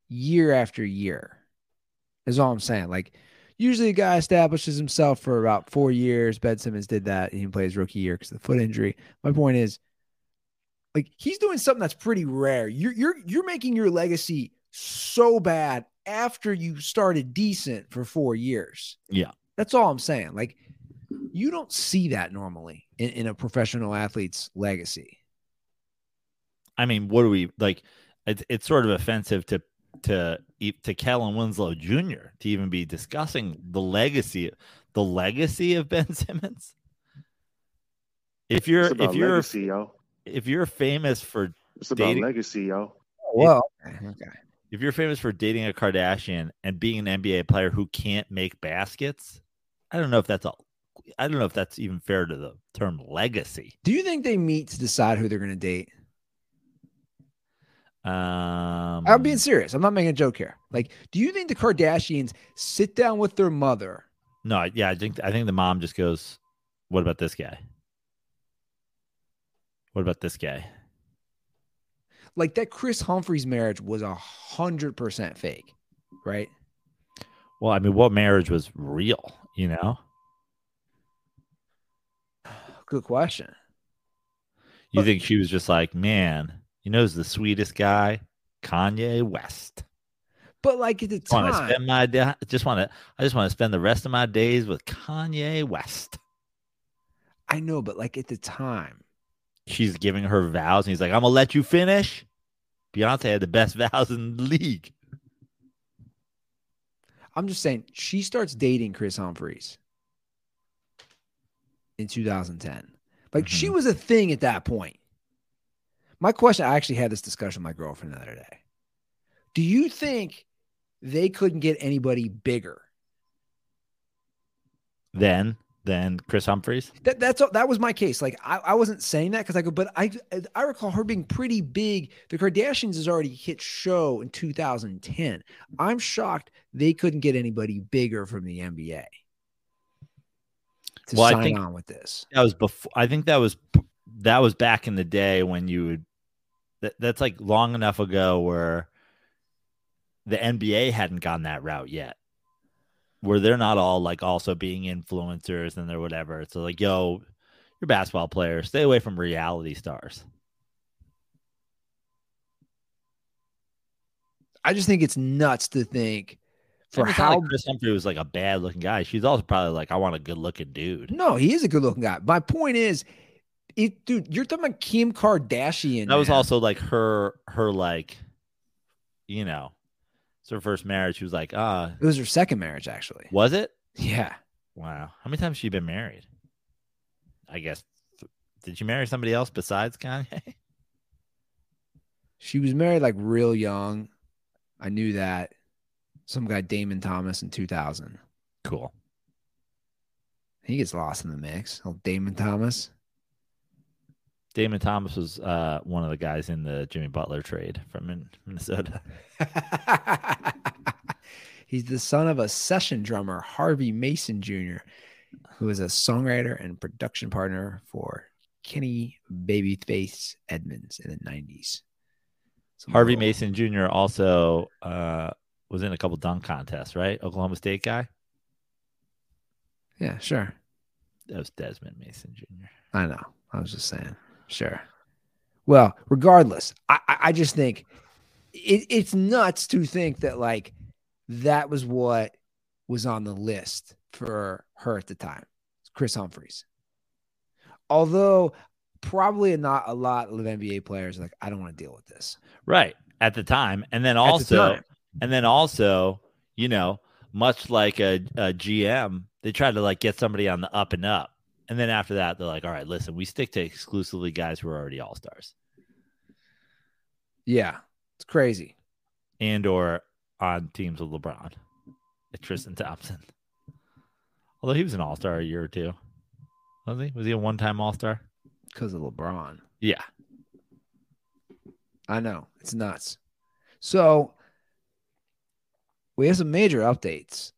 year after year. Is all I'm saying. Like usually a guy establishes himself for about four years. Ben Simmons did that. And he plays rookie year because of the foot injury. My point is, like he's doing something that's pretty rare. You're you're you're making your legacy so bad after you started decent for four years. Yeah. That's all I'm saying. Like you don't see that normally in, in a professional athlete's legacy. I mean, what do we like? It's, it's sort of offensive to to to Kellen Winslow Jr. to even be discussing the legacy the legacy of Ben Simmons. If you're if you're legacy, yo. If you're famous for it's about dating, legacy, yo. Well, okay. okay. If you're famous for dating a Kardashian and being an NBA player who can't make baskets, I don't know if that's a I don't know if that's even fair to the term legacy. Do you think they meet to decide who they're going to date? Um, I'm being serious. I'm not making a joke here. Like, do you think the Kardashians sit down with their mother? No, yeah, I think I think the mom just goes, "What about this guy? What about this guy?" Like that Kris Humphries marriage was a hundred percent fake, right? Well, I mean, what marriage was real? You know. Good question. You but, think she was just like, man, you know, who's the sweetest guy? Kanye West. But like at the time, want to spend my day, just want to. I just want to spend the rest of my days with Kanye West. I know, but like at the time, she's giving her vows, and he's like, "I'm gonna let you finish." Beyonce had the best vows in the league. I'm just saying, she starts dating Kris Humphries in 2010. Like mm-hmm. she was a thing at that point. My question, I actually had this discussion with my girlfriend the other day. Do you think they couldn't get anybody bigger? Then than Kris Humphries? That that's that was my case. Like I, I wasn't saying that because I go, but I I recall her being pretty big. The Kardashians has already hit show in 2010. I'm shocked they couldn't get anybody bigger from the NBA to well, sign I think on with this. That was before. I think that was that was back in the day when you would. That, that's like long enough ago where the NBA hadn't gone that route yet where they're not all like also being influencers and they're whatever. So like, yo, you're basketball player, stay away from reality stars. I just think it's nuts to think for how like Kris Humphrey was like a bad looking guy. She's also probably like, I want a good looking dude. No, he is a good looking guy. My point is, it, dude, you're talking about Kim Kardashian. That was also like her, her like, you know, it's her first marriage. She was like, ah. It was her second marriage, actually. Was it? Yeah. Wow. How many times she been married? I guess. Did she marry somebody else besides Kanye? She was married like real young. I knew that. Some guy, Damon Thomas, in 2000. Cool. He gets lost in the mix. Oh, Damon Thomas. Damon Thomas was uh, one of the guys in the Jimmy Butler trade from Minnesota. He's the son of a session drummer, Harvey Mason Jr., who is a songwriter and production partner for Kenny Babyface Edmonds in the 90s. Some Harvey little- Mason Jr. also uh, was in a couple dunk contests, right? Oklahoma State guy. Yeah, sure. That was Desmond Mason Jr. I know. I was just saying. Sure. Well, regardless, I, I just think it, it's nuts to think that like that was what was on the list for her at the time. Kris Humphries. Although probably not a lot of NBA players are like, I don't want to deal with this. Right at the time, and then At the also, and then also, you know, much like a, a GM, they try to like get somebody on the up and up, and then after that, they're like, all right, listen, we stick to exclusively guys who are already all stars Yeah. It's crazy. and or on teams with LeBron, Tristan Thompson. Although he was an all star a year or two, was he? Was he a one time all star? Because of LeBron. Yeah. I know. It's nuts. So we have some major updates.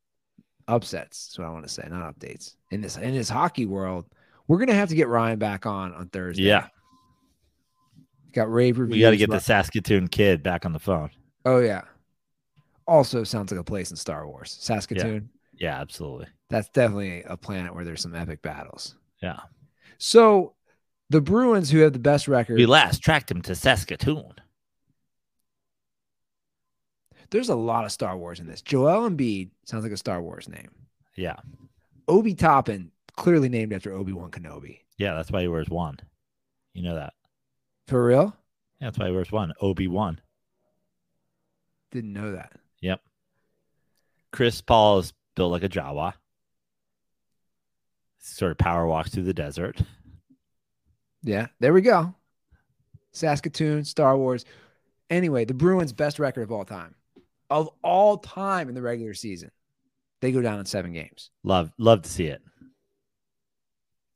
Upsets. That's what I want to say, not updates. In this in this hockey world, we're gonna have to get Ryan back on on Thursday. Yeah. Got rave reviews. We got to get the Saskatoon kid back on the phone. Oh yeah. Also sounds like a place in Star Wars. Saskatoon. Yeah, absolutely. That's definitely a planet where there's some epic battles. Yeah. So the Bruins, who have the best record, We last tracked him to Saskatoon. There's a lot of Star Wars in this. Joel Embiid sounds like a Star Wars name. Yeah. Obi Toppin, clearly named after Obi Wan Kenobi. Yeah, that's why he wears one. You know that. For real? Yeah, that's why he wears one. Obi Wan. Didn't know that. Yep. Chris Paul is built like a Jawa. Sort of power walks through the desert. Yeah, there we go. Saskatoon, Star Wars. Anyway, the Bruins' best record of all time. Of all time in the regular season. They go down in seven games. Love love to see it.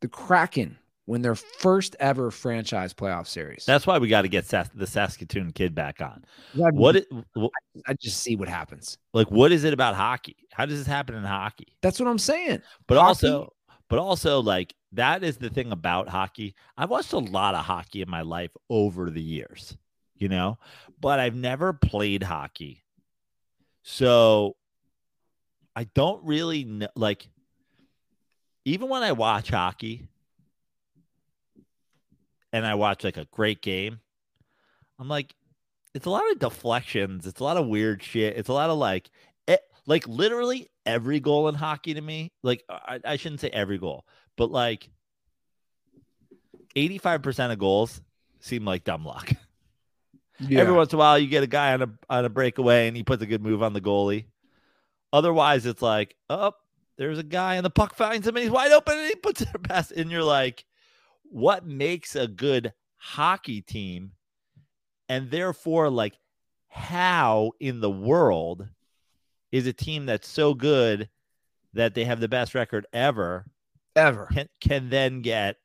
The Kraken win their first ever franchise playoff series. That's why we got to get Sas- the Saskatoon kid back on. I, What it, wh- I just see what happens. like what is it about hockey? How does this happen in hockey? That's what I'm saying. But Hockey- also, but also, like that is the thing about hockey. I've watched a lot of hockey in my life over the years, you know, but I've never played hockey, so I don't really know. Like, even when I watch hockey, and I watch like a great game, I'm like, it's a lot of deflections. It's a lot of weird shit. It's a lot of like, it, like literally every goal in hockey to me. Like I, I shouldn't say every goal, but like 85% of goals seem like dumb luck. Yeah. Every once in a while, you get a guy on a on a breakaway and he puts a good move on the goalie. Otherwise, it's like, oh, there's a guy and the puck finds him and he's wide open and he puts it past. And you're like, what makes a good hockey team? And therefore, like, how in the world is a team that's so good that they have the best record ever ever. can, can then get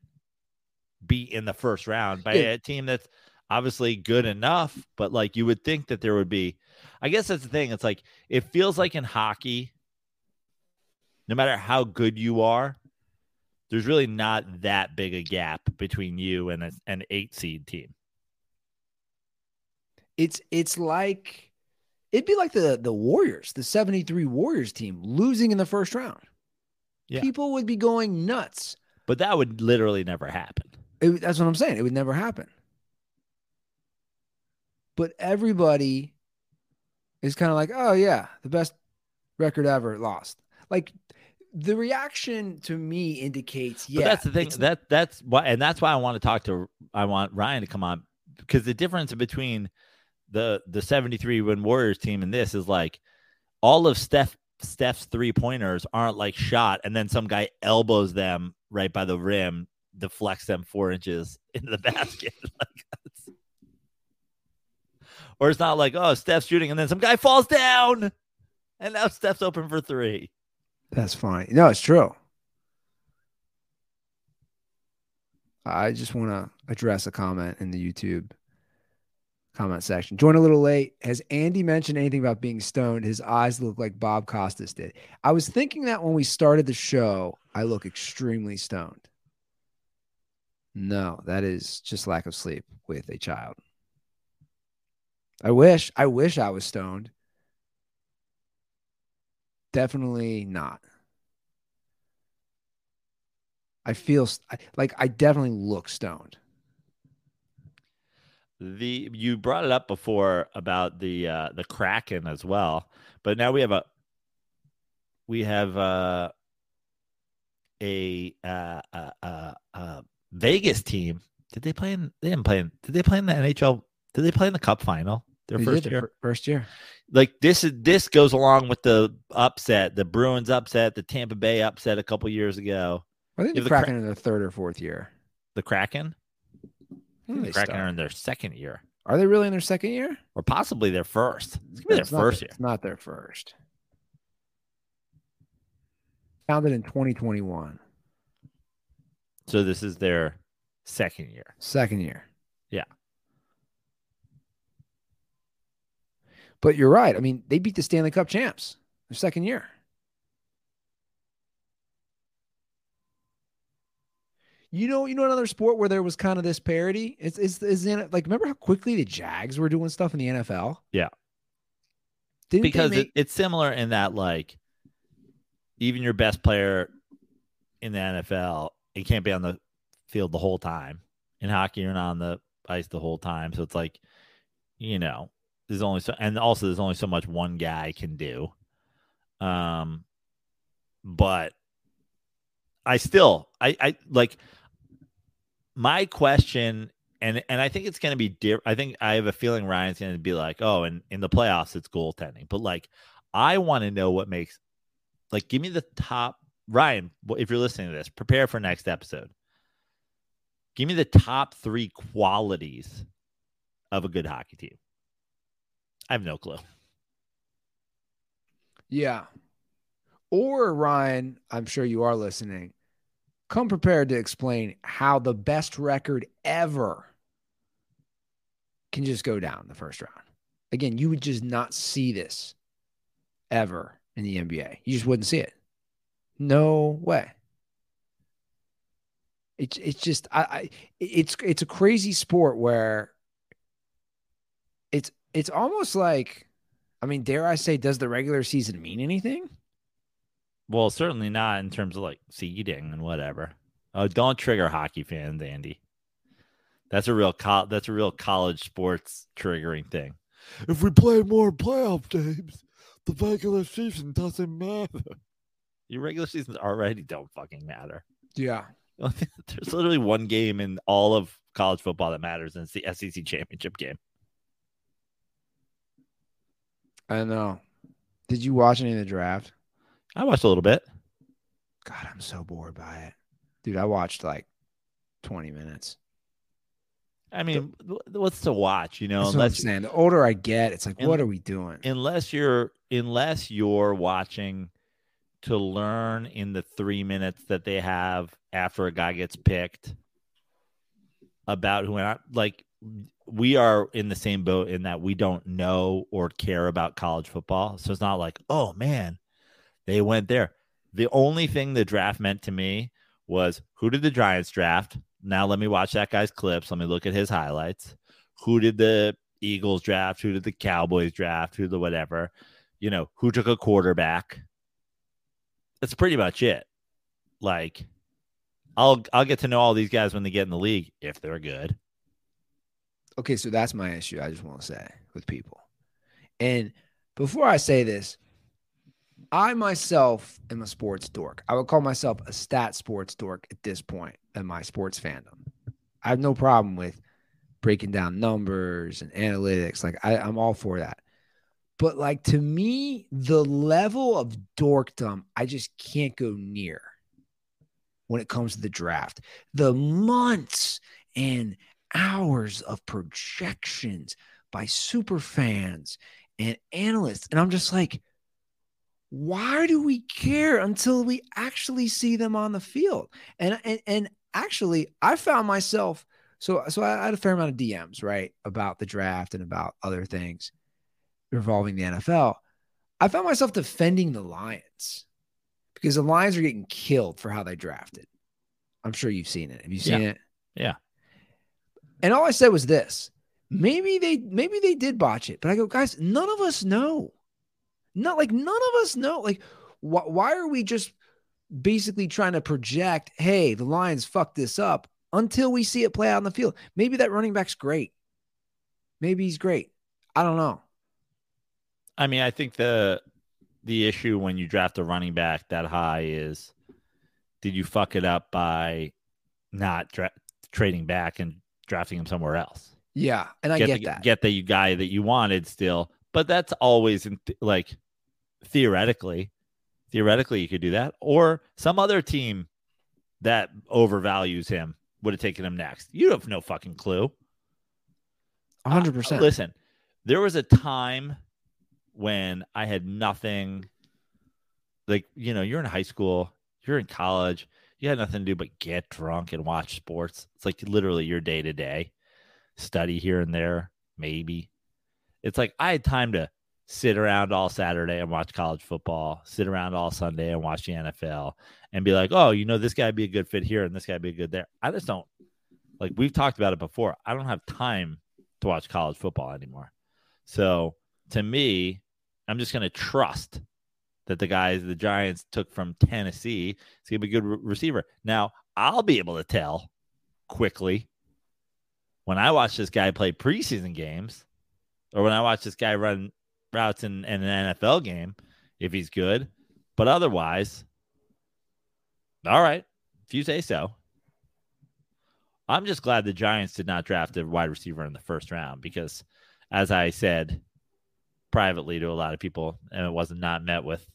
beat in the first round by Yeah. a team that's obviously good enough, but like you would think that there would be. I guess that's the thing. It's like it feels like in hockey, no matter how good you are, there's really not that big a gap between you and a, an eight seed team. It's it's like it'd be like the the Warriors, the 73 Warriors team losing in the first round. Yeah. People would be going nuts. But that would literally never happen. It- that's what I'm saying. It would never happen. But everybody is kind of like, oh yeah, the best record ever lost. Like the reaction to me indicates, yeah. But that's the thing. That that's why, and that's why I want to talk to. I want Ryan to come on because the difference between the the seventy three win Warriors team and this is like all of Steph Steph's three pointers aren't like shot, and then some guy elbows them right by the rim, deflects them four inches into the basket. like that's, or it's not like oh Steph's shooting, and then some guy falls down, and now Steph's open for three. That's fine. No, it's true. I just want to address a comment in the YouTube comment section. Join a little late. Has Andy mentioned anything about being stoned? His eyes look like Bob Costas did. I was thinking that when we started the show, I look extremely stoned. No, that is just lack of sleep with a child. I wish, I wish I was stoned. Definitely not. I feel like I definitely look stoned. The you brought it up before about the uh the Kraken as well, but now we have a we have uh a uh uh uh, uh Vegas team. Did they play in they didn't play in did they play in the NHL? Did they play in the cup final? Their They first year? fir- first year. like this is this goes along with the upset, the Bruins upset, the Tampa Bay upset a couple years ago. I think the the Kra- Kraken in their third or fourth year. The Kraken, the Kraken are in their second year, Are they really in their second year? or possibly their first. It's gonna be their It's not first their- year. It's not their first. Founded in 2021. So this is their second year. Second year. Yeah. But you're right. I mean, they beat the Stanley Cup champs their second year. You know, you know another sport where there was kind of this parody. It's is is in like remember how quickly the Jags were doing stuff in the NFL? Yeah. Didn't because make- it, it's similar in that like even your best player in the NFL, he can't be on the field the whole time. In hockey, you're not on the ice the whole time, so it's like, you know, there's only so, and also there's only so much one guy can do. Um, but I still, I, I like my question and and I think it's going to be different. I think I have a feeling Ryan's going to be like, oh, and in the playoffs it's goaltending, but like I want to know what makes like give me the top Ryan. If you're listening to this, prepare for next episode. Give me the top three qualities of a good hockey team. I have no clue. Yeah. Or Ryan, I'm sure you are listening. Come prepared to explain how the best record ever can just go down the first round. Again, you would just not see this ever in the NBA. You just wouldn't see it. No way. It's it's just I, I it's it's a crazy sport where it's it's almost like I mean, dare I say, does the regular season mean anything? Well, certainly not in terms of like seeding and whatever. Oh, don't trigger hockey fans, Andy. That's a real co- that's a real college sports triggering thing. If we play more playoff games, the regular season doesn't matter. Your regular seasons already don't fucking matter. Yeah. There's literally one game in all of college football that matters, and it's the SEC championship game. I know. Did you watch any of the draft? I watched a little bit. God, I'm so bored by it. Dude, I watched like 20 minutes. I mean, wh- what's to watch? You know, That's what unless saying. The older I get, it's like, And- what are we doing? unless you're unless you're watching to learn in the three minutes that they have after a guy gets picked about who and I like we are in the same boat in that we don't know or care about college football. So it's not like, oh man, they went there. The only thing the draft meant to me was who did the Giants draft? Now let me watch that guy's clips. Let me look at his highlights. Who did the Eagles draft? Who did the Cowboys draft? Who the whatever? You know, who took a quarterback? That's pretty much it. Like, I'll I'll get to know all these guys when they get in the league if they're good. Okay, so that's my issue. I just want to say with people. And before I say this, I myself am a sports dork. I would call myself a stat sports dork at this point in my sports fandom. I have no problem with breaking down numbers and analytics. Like I, I'm all for that. But like to me, the level of dorkdom, I just can't go near when it comes to the draft. The months and hours of projections by super fans and analysts. And I'm just like, why do we care until we actually see them on the field? And and, and actually, I found myself so so I had a fair amount of DMs, right, about the draft and about other things involving the NFL. I found myself defending the Lions because the Lions are getting killed for how they drafted. I'm sure you've seen it. Have you seen Yeah. it? Yeah. And all I said was this: maybe they maybe they did botch it, but I go, guys, none of us know. Not like none of us know. Like, wh- why are we just basically trying to project, hey, the Lions fucked this up until we see it play out in the field? Maybe that running back's great. Maybe he's great. I don't know. I mean, I think the the issue when you draft a running back that high is did you fuck it up by not dra- trading back and drafting him somewhere else? Yeah, and I get get, the, that. get the guy that you wanted still, but that's always in th- like theoretically, theoretically you could do that, or some other team that overvalues him would have taken him next. You have no fucking clue. 100%. Uh, listen, there was a time when I had nothing. Like you know, you're in high school, you're in college, you had nothing to do but get drunk and watch sports. It's like literally your day to day. Study here and there, maybe. It's like I had time to sit around all Saturday and watch college football, sit around all Sunday and watch the NFL, and be like, oh, you know, this guy be a good fit here and this guy be good there. I just don't like we've talked about it before. I don't have time to watch college football anymore. So to me, I'm just going to trust that the guys the Giants took from Tennessee going to be a good re- receiver. Now, I'll be able to tell quickly when I watch this guy play preseason games or when I watch this guy run routes in, in an NFL game if he's good. But otherwise, all right, if you say so. I'm just glad the Giants did not draft a wide receiver in the first round because, as I said privately to a lot of people, and it wasn't not met with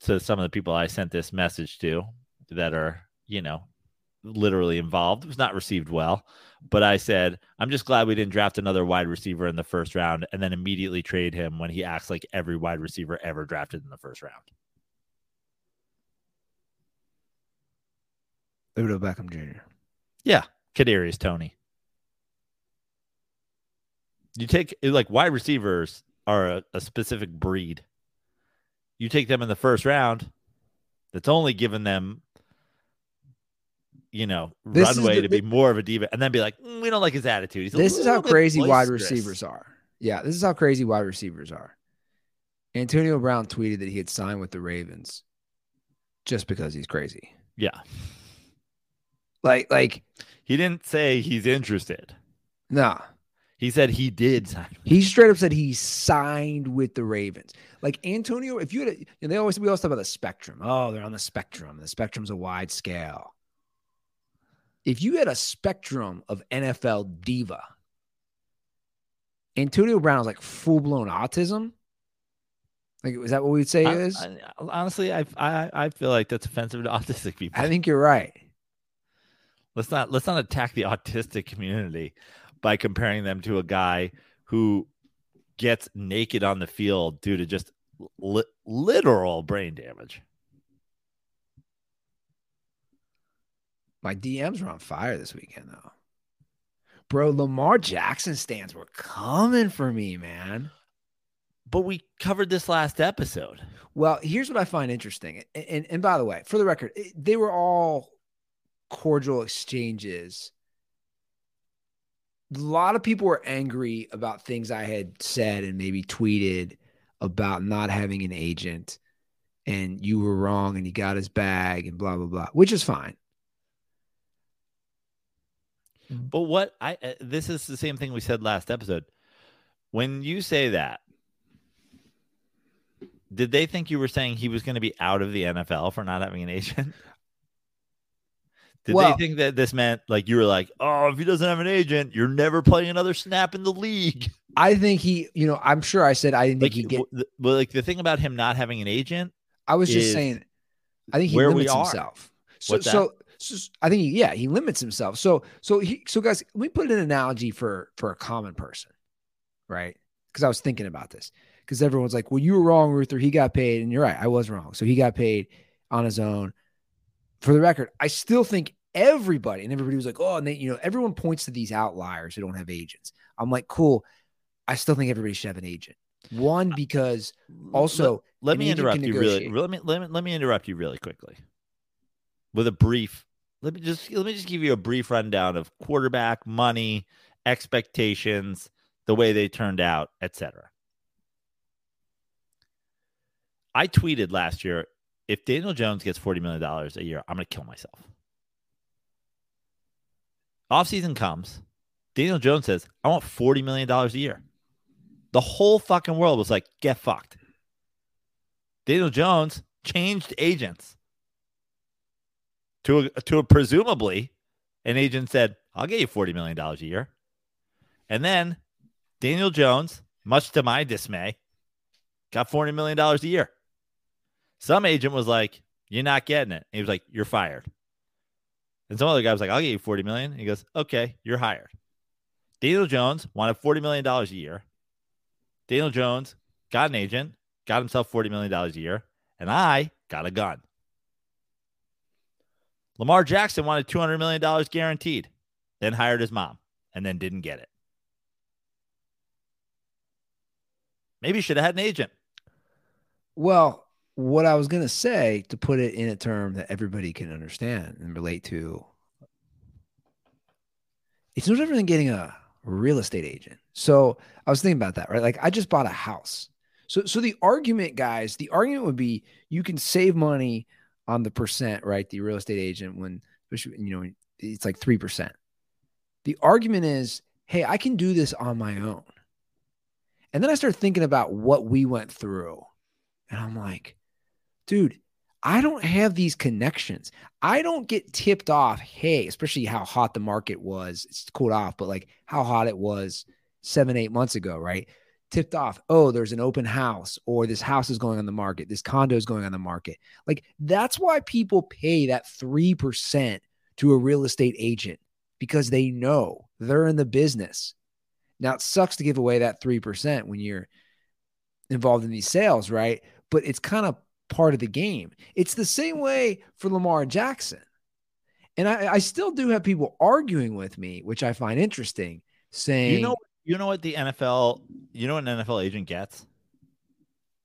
to some of the people I sent this message to that are, you know, literally involved. It was not received well. But I said, I'm just glad we didn't draft another wide receiver in the first round and then immediately trade him when he acts like every wide receiver ever drafted in the first round. Odell Beckham Jr. Yeah. Kadarius Toney. You take like wide receivers are a, a specific breed. You take them in the first round, that's only given them, you know, This runway the- to be more of a diva, and then be like, "Mm, we don't like his attitude. He's This is how crazy wide receivers are. Yeah, this is how crazy wide receivers are. Antonio Brown tweeted that he had signed with the Ravens just because he's crazy. Yeah, Like, like, he didn't say he's interested. nah. He said he did sign. He straight up said he signed with the Ravens. Like Antonio, if you had, a, you know, they always we always talk about the spectrum. Oh, they're on the spectrum. The spectrum's a wide scale. If you had a spectrum of NFL diva, Antonio Brown is like full blown autism. Like, is that what we'd say I- is? I- honestly, I, I I feel like that's offensive to autistic people. I think you're right. Let's not let's not attack the autistic community by comparing them to a guy who gets naked on the field due to just li- literal brain damage. My DMs were on fire this weekend, though. Bro, Lamar Jackson stands were coming for me, man. But we covered this last episode. Well, here's what I find interesting. And, and, and by the way, for the record, they were all cordial exchanges. A lot of people were angry about things I had said and maybe tweeted about not having an agent and you were wrong and he got his bag and blah, blah, blah, which is fine. But what I uh, this is the same thing we said last episode. When you say that, did they think you were saying he was going to be out of the NFL for not having an agent? Did Well- they think that this meant like you were like, oh, if he doesn't have an agent, you're never playing another snap in the league? I think he, you know, I'm sure I said I didn't Like, think he get. the- well, like the thing about him not having an agent, I was just saying, I think he where we limits are. himself. So, so, so I think, he, yeah, he limits himself. So, so he, so guys, let me put an analogy for for a common person, right? Because I was thinking about this. Because everyone's like, well, you were wrong, Ruther. He got paid, and you're right, I was wrong. So he got paid on his own. For the record, I still think everybody, and everybody was like, oh, and they, you know, everyone points to these outliers who don't have agents. I'm like, cool. I still think everybody should have an agent. One, because also let, an me interrupt you really. Let me let me let me interrupt you really quickly with a brief. Let me just let me just give you a brief rundown of quarterback money expectations, the way they turned out, etc. I tweeted last year if Daniel Jones gets $40 million a year, I'm going to kill myself. Offseason comes. Daniel Jones says, I want $40 million a year. The whole fucking world was like, get fucked. Daniel Jones changed agents to a, to a presumably an agent said, I'll get you $40 million a year. And then Daniel Jones, much to my dismay, got $40 million a year. Some agent was like, You're not getting it. He was like, You're fired. And some other guy was like, I'll get you 40 million. He goes, Okay, you're hired. Daniel Jones wanted $40 million a year. Daniel Jones got an agent, got himself $40 million a year, and I got a gun. Lamar Jackson wanted $200 million guaranteed, then hired his mom, and then didn't get it. Maybe he should have had an agent. Well, what I was going to say to put it in a term that everybody can understand and relate to, it's no different than getting a real estate agent. So I was thinking about that, right? Like I just bought a house. So, so the argument, guys, the argument would be you can save money on the percent, right? The real estate agent, when especially, you know, it's like 3%. The argument is, hey, I can do this on my own. And then I started thinking about what we went through. And I'm like, dude, I don't have these connections. I don't get tipped off, hey, especially how hot the market was. It's cooled off, but like how hot it was seven, eight months ago, right? Tipped off, oh, there's an open house, or this house is going on the market, this condo is going on the market. Like that's why people pay that 3% to a real estate agent because they know they're in the business. Now it sucks to give away that 3% when you're involved in these sales, right? But it's kind of part of the game. It's the same way for Lamar Jackson. And I, I still do have people arguing with me, which I find interesting, saying, You know, you know what the NFL, you know what an NFL agent gets?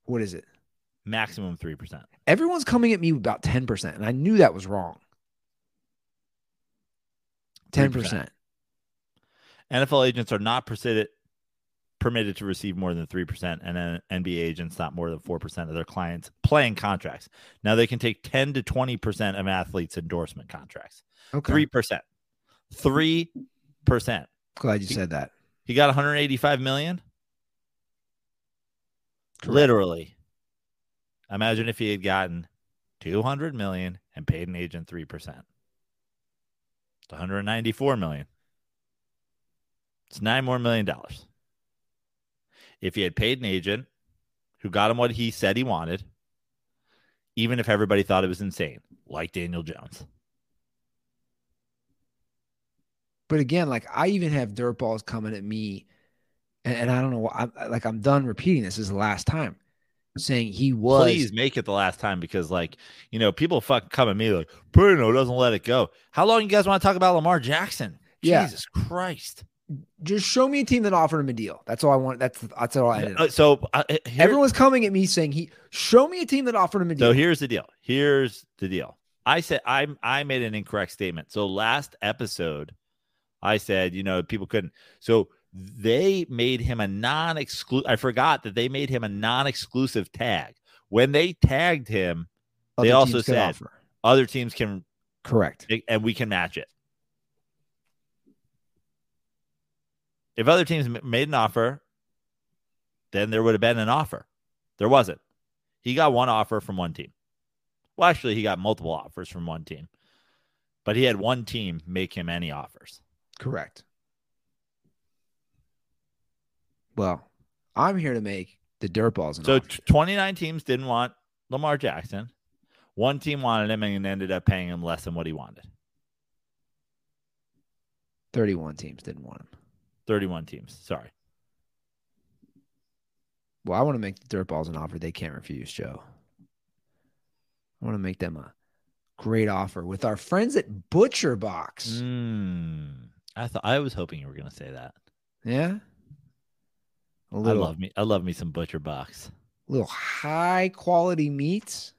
what is it? Maximum three percent. Everyone's coming at me about 10%, and I knew that was wrong. 10%. NFL agents are not permitted permitted to receive more than 3% and then NBA agents not more than 4% of their clients playing contracts. Now they can take 10 to 20% of athletes endorsement contracts. Okay. 3%. 3%. Glad you said that. He got 185 million. Correct. Literally. Imagine if he had gotten 200 million and paid an agent 3%. It's 194 million. It's nine more million dollars. If he had paid an agent who got him what he said he wanted, even if everybody thought it was insane, like Daniel Jones. But again, like I even have dirt balls coming at me, and, and I don't know. why- I'm like I'm done repeating this. This is the last time saying he was. Please make it the last time because, like, you know, people fucking come at me like, Bruno doesn't let it go. How long you guys want to talk about Lamar Jackson? Yeah. Jesus Christ. Just show me a team that offered him a deal. That's all I want. That's that's all I ended. Uh, so, uh, here- Everyone's coming at me saying he show me a team that offered him a deal. So here's the deal. Here's the deal. I said I I made an incorrect statement. So last episode, I said you know people couldn't. So they made him a non-exclusive. I forgot that they made him a non-exclusive tag. When they tagged him, they also said- offer. other teams can correct. and we can match it. If other teams made an offer, then there would have been an offer. There wasn't. He got one offer from one team. Well, actually, he got multiple offers from one team, but he had one team make him any offers. Correct. Well, I'm here to make the dirt balls. So offer. t- 29 teams didn't want Lamar Jackson. One team wanted him and ended up paying him less than what he wanted. 31 teams didn't want him. 31 teams. Sorry. Well, I want to make the dirt balls an offer they can't refuse, Joe. I want to make them a great offer with our friends at Butcher Box. Mm, I thought I was hoping you were going to say that. Yeah. A I love me. I love me some butcher box. little high quality meats.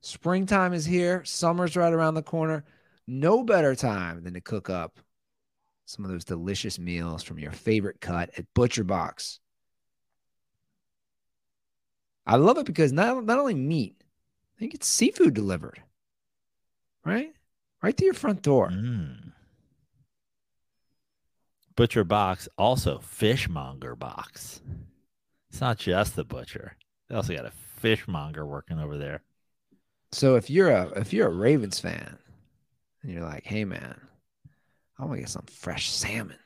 Springtime is here. Summer's right around the corner. No better time than to cook up some of those delicious meals from your favorite cut at Butcher Box. I love it because not, not only meat, I think it's seafood delivered. Right? Right to your front door. Mm. Butcher box, also fishmonger box. It's not just the butcher. They also got a fishmonger working over there. So if you're a if you're a Ravens fan and you're like, hey man, I want to get some fresh salmon.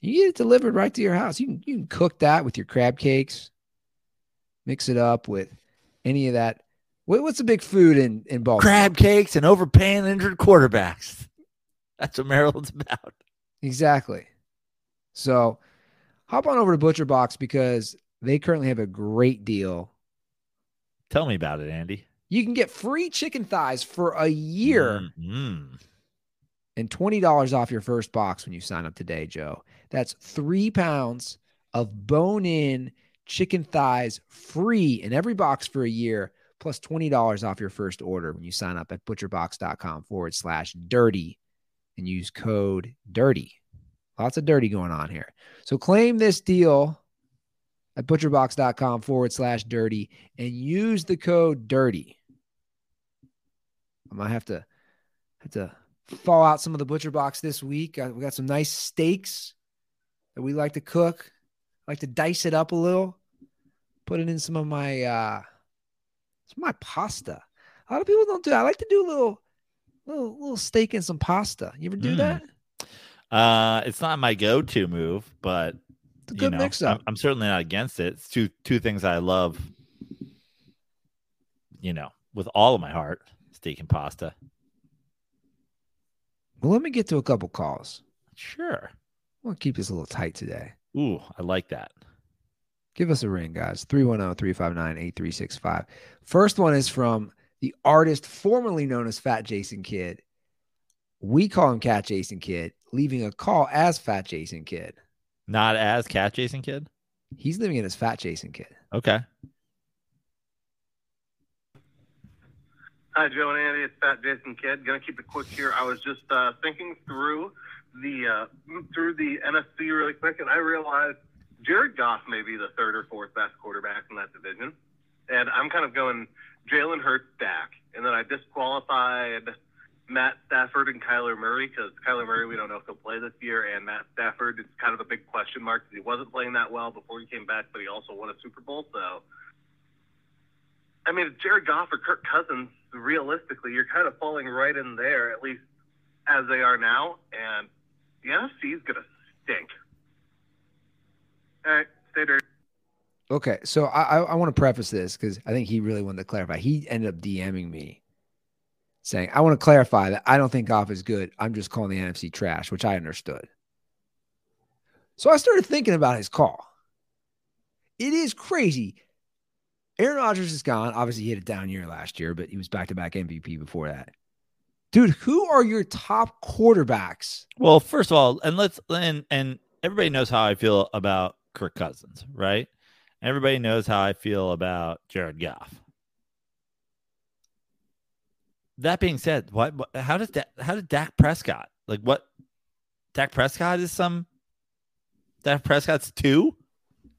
You get it delivered right to your house. You can you can cook that with your crab cakes, mix it up with any of that. What, what's the big food in in Baltimore? Crab cakes and overpaying injured quarterbacks. That's what Maryland's about. Exactly. So hop on over to Butcher Box because they currently have a great deal. Tell me about it, Andy. You can get free chicken thighs for a year. Mm. And $20 off your first box when you sign up today, Joe. That's three pounds of bone in chicken thighs free in every box for a year, plus $20 off your first order when you sign up at butcherbox.com forward slash dirty and use code dirty. Lots of dirty going on here. So claim this deal at butcherbox.com forward slash dirty and use the code dirty. I might have to have to thaw out some of the butcher box this week. Uh, we got some nice steaks that we like to cook. I like to dice it up a little, put it in some of my uh some of my pasta. A lot of people don't do that. I like to do a little little little steak and some pasta. You ever do Mm. that? Uh, it's not my go-to move, but It's a you good know, mix I'm, up. I'm certainly not against it. It's two two things I love. You know, with all of my heart, steak and pasta. Well, let me get to a couple calls. Sure. We'll keep this a little tight today. Ooh, I like that. Give us a ring, guys. oh, 310 359 8365. First one is from the artist formerly known as Fat Jason Kidd. We call him Cat Jason Kidd, leaving a call as Fat Jason Kidd. Not as cat Jason kid. He's living it as Fat Jason Kidd. Okay. Hi, Joe and Andy. It's Fat Jason Kidd. Gonna keep it quick here. I was just uh, thinking through the uh, through the NFC really quick, and I realized Jared Goff may be the third or fourth best quarterback in that division, and I'm kind of going Jalen Hurts, Dak, and then I disqualified Matt Stafford and Kyler Murray because Kyler Murray we don't know if he'll play this year, and Matt Stafford it's kind of a big question mark because he wasn't playing that well before he came back, but he also won a Super Bowl, so. I mean, Jared Goff or Kirk Cousins, realistically, you're kind of falling right in there, at least as they are now. And the NFC is going to stink. All right, stay dirty. Okay, so I I, want to preface this because I think he really wanted to clarify. He ended up DMing me saying, I want to clarify that I don't think Goff is good. I'm just calling the NFC trash, which I understood. So I started thinking about his call. It is crazy. Aaron Rodgers is gone. Obviously, he had a down year last year, but he was back to back MVP before that. Dude, who are your top quarterbacks? Well, first of all, and let's and and everybody knows how I feel about Kirk Cousins, right? Everybody knows how I feel about Jared Goff. That being said, what, what how does that how did Dak Prescott like what Dak Prescott is some Dak Prescott's two?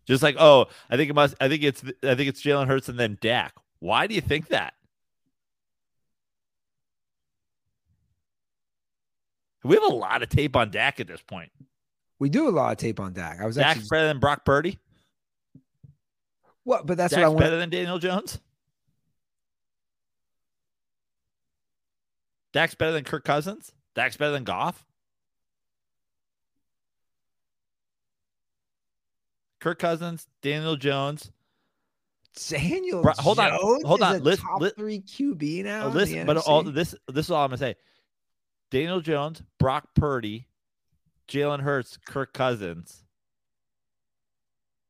Just like, oh, I think it must I think it's I think it's Jalen Hurts and then Dak. Why do you think that? We have a lot of tape on Dak at this point. We do a lot of tape on Dak. I was Dak's actually better than Brock Purdy. what, but that's Dak's what I want. better than Daniel Jones. Dak's better than Kirk Cousins. Dak's better than Goff. Kirk Cousins, Daniel Jones. Daniel Bro- hold on, Jones hold is on. List- top li- three QB now. Listen, but all this this is all I'm gonna say. Daniel Jones, Brock Purdy, Jalen Hurts, Kirk Cousins,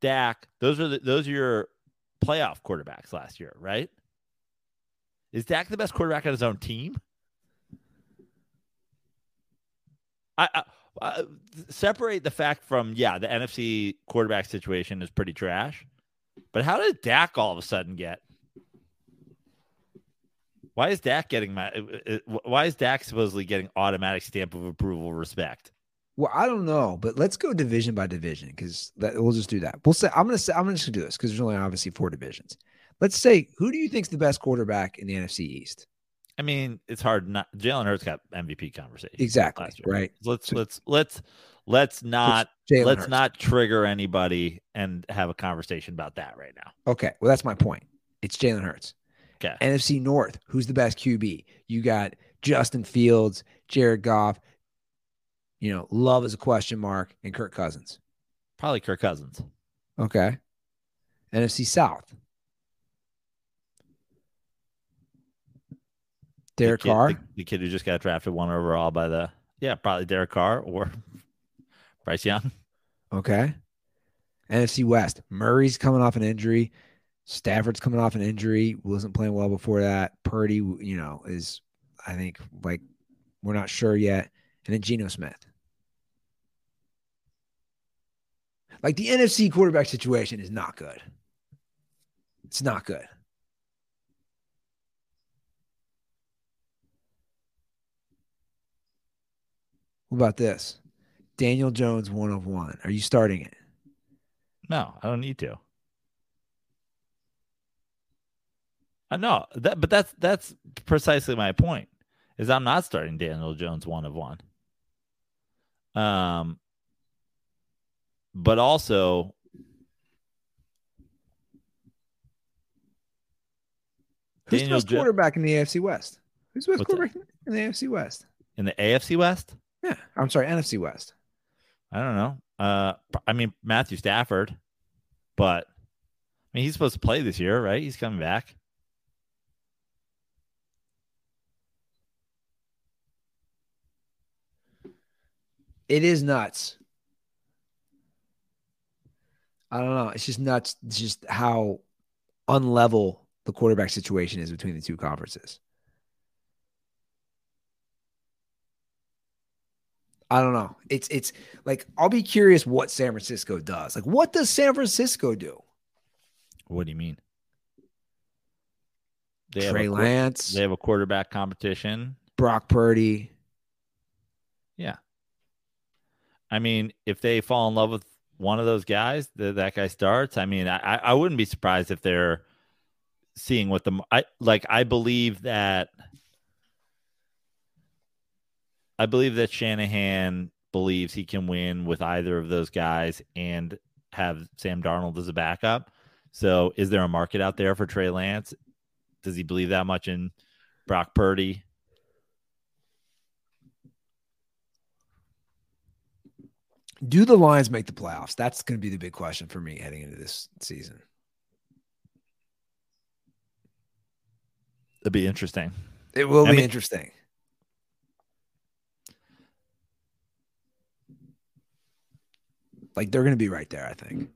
Dak. Those are the, those are your playoff quarterbacks last year, right? Is Dak the best quarterback on his own team? I, I, I separate the fact from yeah, the NFC quarterback situation is pretty trash. But how did Dak all of a sudden get? Why is Dak getting my? uh, uh, uh Why is Dak supposedly getting automatic stamp of approval respect? Well, I don't know, but let's go division by division because we'll just do that. We'll say I'm gonna say I'm just gonna do this because there's only obviously four divisions. Let's say who do you think's the best quarterback in the NFC East? I mean, it's hard not. Jalen Hurts got MVP conversation Exactly. Right. Let's let's let's let's not let's Hurts. not trigger anybody and have a conversation about that right now. Okay. Well, that's my point. It's Jalen Hurts. Okay. NFC North, who's the best QB? You got Justin Fields, Jared Goff. You know, Love is a question mark, and Kirk Cousins. Probably Kirk Cousins. Okay. NFC South. Derek the kid, Carr. the, the kid who just got drafted one overall by the yeah, probably Derek Carr or Bryce Young. Okay. NFC West. Murray's coming off an injury. Stafford's coming off an injury. Wasn't playing well before that. Purdy, you know, is I think like we're not sure yet. And then Geno Smith. Like the NFC quarterback situation is not good. It's not good. What about this? Daniel Jones, one of one. Are you starting it? No, I don't need to. I know that, but that's that's precisely my point. Is I'm not starting Daniel Jones one of one. Um, but also Who's Daniel the best Jo- quarterback in the AFC West? Who's the best What's that? quarterback in the AFC West? in the AFC West. Yeah, I'm sorry, NFC West. I don't know. Uh, I mean Matthew Stafford, but I mean he's supposed to play this year, right? He's coming back. It is nuts. I don't know. It's just nuts. It's just how unlevel the quarterback situation is between the two conferences. I don't know. It's it's like I'll be curious what San Francisco does. Like, what does San Francisco do? What do you mean? They Trey have a, Lance, they have a quarterback competition. Brock Purdy. Yeah. I mean, if they fall in love with one of those guys, that that guy starts. I mean, I I I wouldn't be surprised if they're seeing what the I like. I believe that. I believe that Shanahan believes he can win with either of those guys and have Sam Darnold as a backup. So, is there a market out there for Trey Lance? Does he believe that much in Brock Purdy? Do the Lions make the playoffs? That's going to be the big question for me heading into this season. It'd be interesting. It will I be mean- interesting. Like they're going to be right there, I think.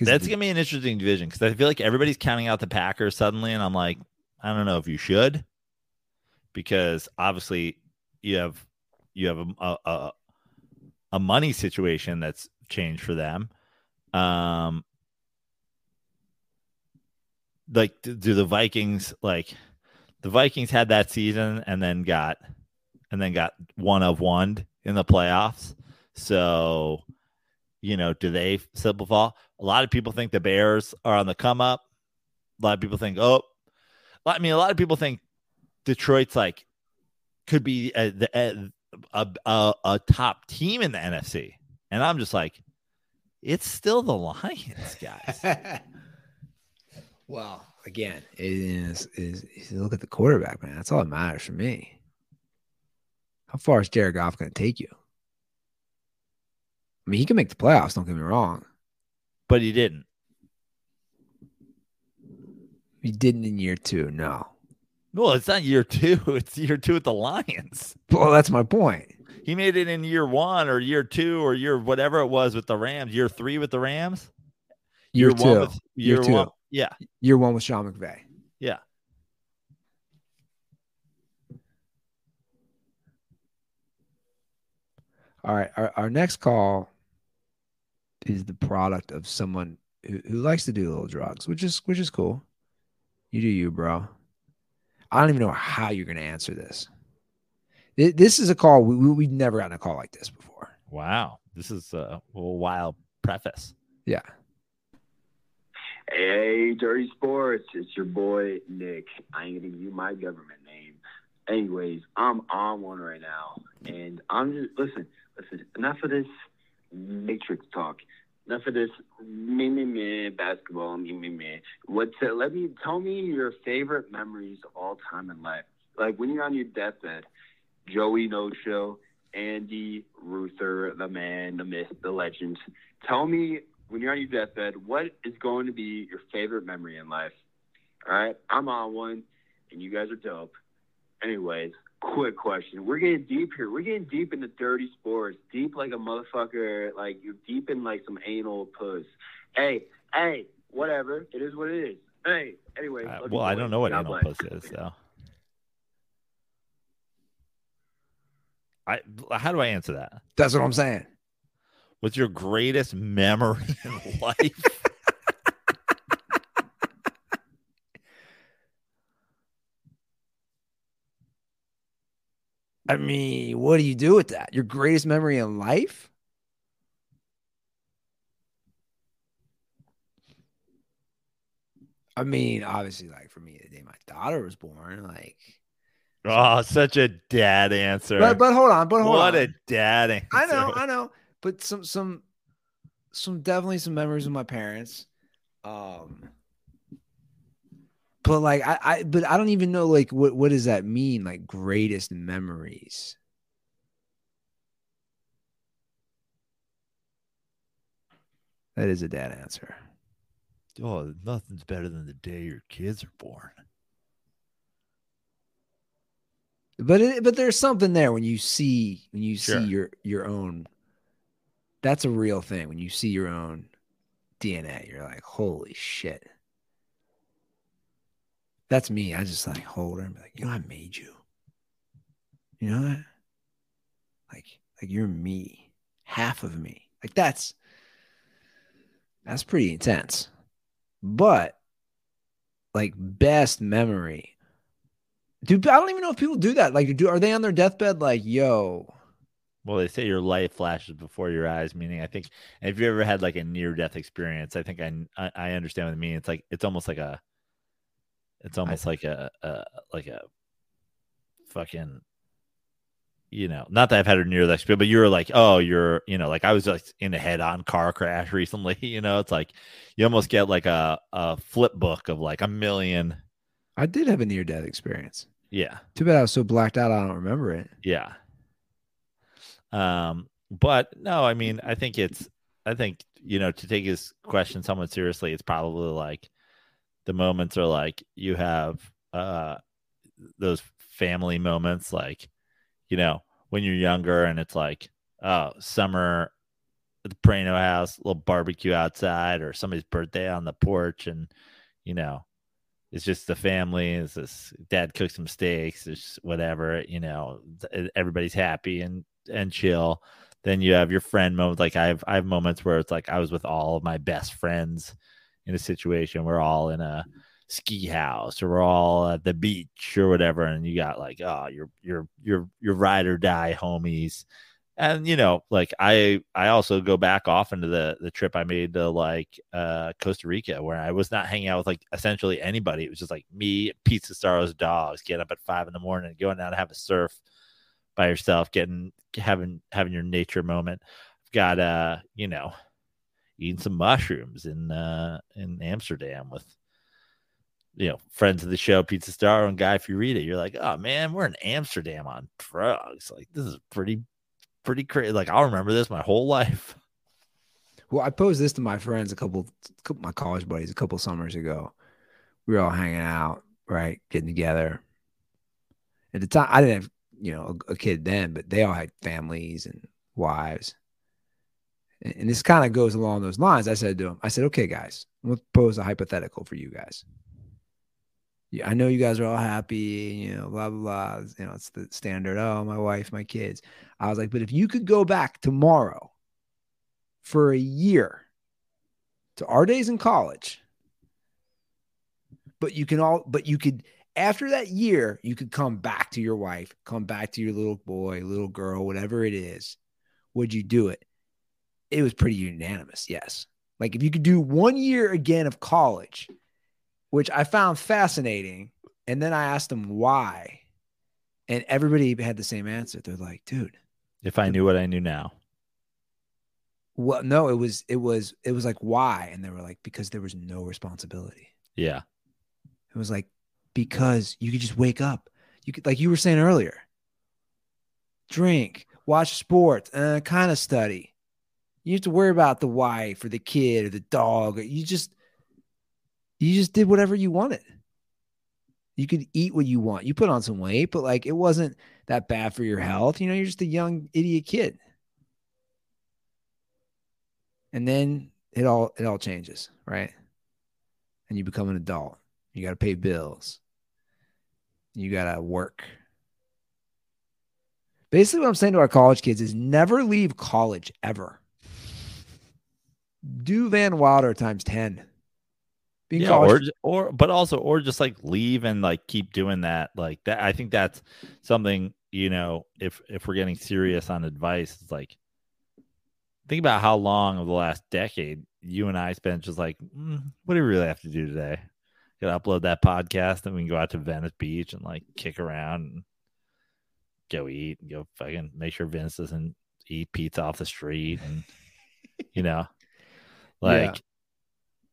That's gonna be an interesting division because I feel like everybody's counting out the Packers suddenly, and I'm like, I don't know if you should, because obviously you have you have a a, a, money situation that's changed for them. Um, like do the Vikings like the Vikings had that season and then got and then got one of one in the playoffs. So, you know, do they fall? A lot of people think the Bears are on the come up. A lot of people think, oh, I mean, a lot of people think Detroit's like could be a, the- a, a, a, a top team in the NFC. And I'm just like, it's still the Lions, guys. well, again, it is, is is look at the quarterback, man. That's all that matters for me. How far is Jared Goff going to take you? I mean, he can make the playoffs. Don't get me wrong, but he didn't. He didn't in year two. No. Well, it's not year two. It's year two with the Lions. Well, that's my point. He made it in year one or year two or year whatever it was with the Rams. Year three with the Rams. Year, year two. One with, year, year two. One, yeah. Year one with Sean McVay. Yeah. All right. Our, our next call is the product of someone who, who likes to do little drugs, which is which is cool. You do you, bro. I don't even know how you're gonna answer this. This is a call we, we we've never gotten a call like this before. Wow. This is a wild preface. Yeah. Hey, Dirty Sports. It's your boy, Nick. I ain't gonna give you my government name. Anyways, I'm on one right now. And I'm just, listen, listen, enough of this matrix talk. Enough of this me, me, me, basketball, me, me, me. What's it? Let me, tell me your favorite memories of all time in life. Like when you're on your deathbed, Joey No Show, Andy Ruther, the man, the myth, the legend. Tell me when you're on your deathbed, what is going to be your favorite memory in life? All right, I'm on one, and you guys are dope. Anyways, quick question. We're getting deep here. We're getting deep into dirty sports, deep like a motherfucker. Like you're deep in like some anal puss. Hey, hey, whatever. It is what it is. Hey, anyway. Uh, well, I don't know what God anal bless. puss is, so. I how do I answer that? That's what I'm saying. What's your greatest memory in life? I mean, what do you do with that? Your greatest memory in life? I mean, obviously, like for me, the day my daughter was born, like. oh, such a dad answer. But but hold on, but hold what on. What a dad answer. I know, I know, but some some some definitely some memories with my parents. Um but like I, I but I don't even know like what what does that mean? Like greatest memories. That is a dad answer. Oh, nothing's better than the day your kids are born. But it, but there's something there when you see when you Sure. see your your own. That's a real thing when you see your own DNA. You're like, holy shit. That's me. I just like hold her and be like, you know, I made you. You know that? Like, like you're me, half of me. Like that's that's pretty intense. But like best memory. Dude, I don't even know if people do that. Like, do are they on their deathbed? Like, yo, Well, they say your life flashes before your eyes, meaning I think if you ever had like a near death experience, I think I, I understand what I mean. It's like it's almost like a it's almost like a, a like a fucking you know, not that I've had a near death experience, but you're like, oh, you're, you know, like I was like in a head on car crash recently, you know, it's like you almost get like a, a flip book of like a million. I did have a near death experience. Yeah. Too bad I was so blacked out. I don't remember it. Yeah. Um, but no, I mean, I think it's, I think, you know, to take his question somewhat seriously, it's probably like the moments are like you have uh those family moments, like, you know, when you're younger and it's like, oh, summer at the Praino house, little barbecue outside, or somebody's birthday on the porch, and you know, it's just the family. It's this dad cooks some steaks, it's whatever, you know, everybody's happy and and chill. Then you have your friend moments. Like I have I have moments where it's like I was with all of my best friends in a situation. We're all in a ski house or we're all at the beach or whatever, and you got like, oh, your your your your ride or die homies. And you know, like I I also go back often to the the trip I made to like uh Costa Rica where I was not hanging out with like essentially anybody. It was just like me, Pizza Stars, dogs, getting up at five in the morning, going out to have a surf by yourself, getting having having your nature moment. I've got uh, you know, eating some mushrooms in uh in Amsterdam with you know, friends of the show, Pizza Star and Guy Fiorita. You're like, oh man, we're in Amsterdam on drugs. Like this is pretty pretty crazy. Like I'll remember this my whole life. Well, I posed this to my friends a couple, couple my college buddies a couple summers ago. We were all hanging out, right, getting together. At the time, I didn't have you know a, a kid then, but they all had families and wives. And, this kind of goes along those lines. I said to them, I said, "Okay, guys, I'm gonna pose a hypothetical for you guys. yeah, I know you guys are all happy, you know, blah blah blah. You know, it's the standard. Oh, my wife, my kids. I was like, but if you could go back tomorrow for a year to our days in college, but you can all, but you could after that year, you could come back to your wife, come back to your little boy, little girl, whatever it is. Would you do it? It was pretty unanimous. Yes. Like if you could do one year again of college, which I found fascinating. And then I asked them why. And everybody had the same answer. They're like, dude, If I knew what I knew now. well, no, it was, it was, it was like, why? And they were like, because there was no responsibility. Yeah. It was like, because you could just wake up. You could, like you were saying earlier, drink, watch sports, uh, kind of study. You have to worry about the wife or the kid or the dog. You just, you just did whatever you wanted. You could eat what you want. You put on some weight, but like it wasn't that bad for your health. You know, you're just a young idiot kid. And then it all it all changes, right? And you become an adult. You got to pay bills. You got to work. Basically, what I'm saying to our college kids is never leave college ever. Do Van Wilder times 10. Be in yeah, or or but also or just like leave and like keep doing that. Like that I think that's something, you know, if if we're getting serious on advice, it's like think about how long of the last decade you and I spent just like, mm, what do we really have to do today? Gotta upload that podcast and we can go out to Venice Beach and like kick around and go eat and go fucking make sure Vince doesn't eat pizza off the street and you know like Yeah.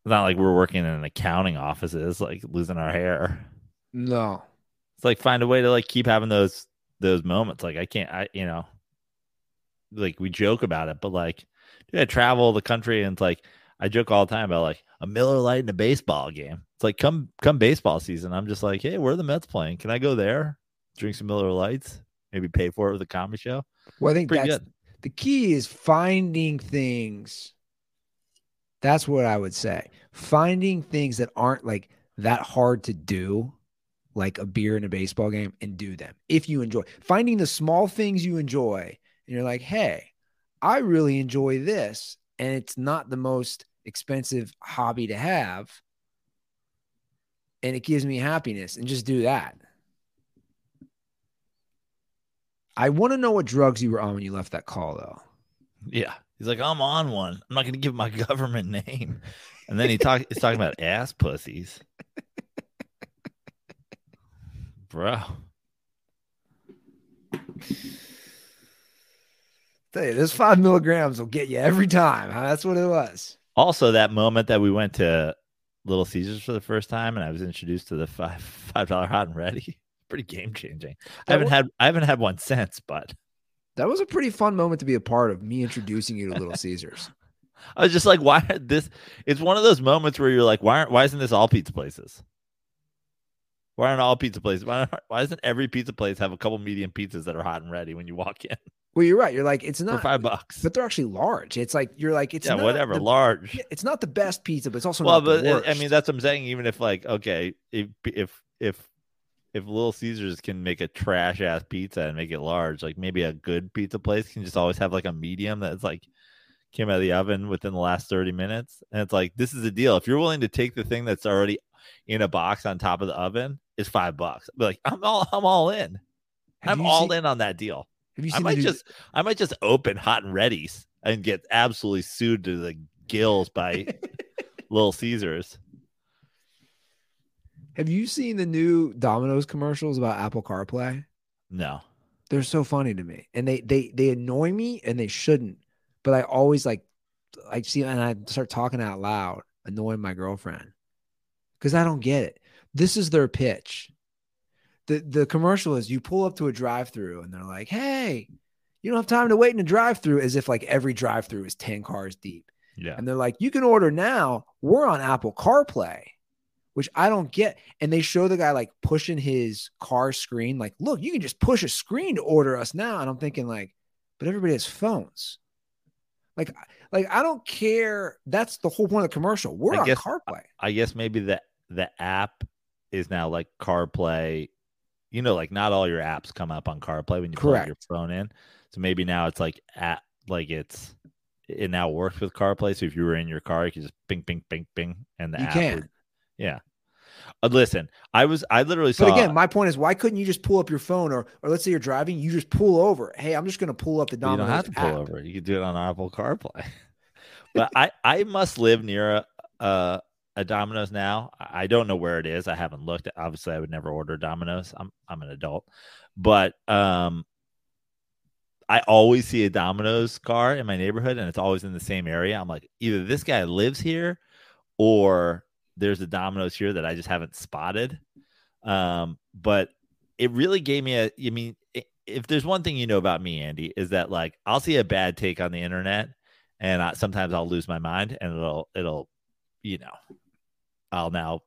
not like we're working in an accounting offices like losing our hair. No. it's like find a way to like keep having those those moments. Like i can't i you know like we joke about it but like dude, i travel the country and it's like i joke all the time about like a miller light in a baseball game. It's like come come baseball season i'm just like hey where are the mets playing? Can i go there? Drink some miller lights? Maybe pay for it with a comedy show? Well, I think pretty that's good. the key is finding things. That's what I would say. Finding things that aren't like that hard to do, like a beer in a baseball game, and do them if you enjoy. Finding the small things you enjoy, and you're like, hey, I really enjoy this, and it's not the most expensive hobby to have, and it gives me happiness, and just do that. I want to know what drugs you were on when you left that call, though. Yeah. He's like, I'm on one. I'm not gonna give my government name. And then he talk he's talking about ass pussies. Bro. Tell you, this five milligrams will get you every time. huh? That's what it was. Also, that moment that we went to Little Caesars for the first time and I was introduced to the five five dollar hot and ready. Pretty game changing. I haven't had I haven't had one since, but That was a pretty fun moment to be a part of. Me introducing you to Little Caesars. I was just like, why this? It's one of those moments where you're like, why aren't why isn't this all pizza places? Why aren't all pizza places? Why, why doesn't every pizza place have a couple medium pizzas that are hot and ready when you walk in Well, you're right. You're like, it's for not, five bucks? but they're actually large. It's like you're like, it's yeah, not whatever, the- large. it's not the best pizza, but it's also well, not but uh. I mean, that's what I'm saying. Even if like, okay, if if if if Little Caesars can make a trash ass pizza and make it large, like maybe a good pizza place can just always have like a medium that's like came out of the oven within the last 30 minutes. And it's like, this is a deal. If you're willing to take the thing that's already in a box on top of the oven, it's five bucks. Be like, I'm all I'm all in. Have I'm all seen- in on that deal. Have you I might just I might just open hot and ready's and get absolutely sued to the gills by Little Caesars. Have you seen the new Domino's commercials about Apple CarPlay? No. They're so funny to me, and they they they annoy me, and they shouldn't. But I always like, I see, and I start talking out loud, annoying my girlfriend because I don't get it. This is their pitch. the The commercial is you pull up to a drive through, and they're like, "Hey, you don't have time to wait in a drive through," as if like every drive through is ten cars deep. Yeah. And they're like, you can order now. We're on Apple CarPlay, which I don't get. And they show the guy like pushing his car screen, like, look, you can just push a screen to order us now. And I'm thinking, like, but everybody has phones. Like, like I don't care. That's the whole point of the commercial. We're I on guess- CarPlay. I guess maybe the the app is now like CarPlay. You know, like not all your apps come up on CarPlay when you plug your phone in. So maybe now it's like at like it's it now works with CarPlay. So if you were in your car, you can just ping, ping, ping, ping, and the You app can. would- yeah. Uh, listen, I was I literally saw But again, my point is, why couldn't you just pull up your phone, or or let's say you're driving, you just pull over. Hey, I'm just going to pull up the But you Domino's don't have to pull app. over. You can do it on Apple CarPlay. but I I must live near a, a a Domino's now. I I don't know where it is. I haven't looked. Obviously, I would never order Domino's. I'm I'm an adult, but um, I always see a Domino's car in my neighborhood, and it's always in the same area. I'm like, either this guy lives here, or there's a Domino's here that I just haven't spotted. Um, but it really gave me a. I mean, if there's one thing you know about me, Andy, is that like I'll see a bad take on the internet, and I, sometimes I'll lose my mind, and it'll it'll, you know, I'll now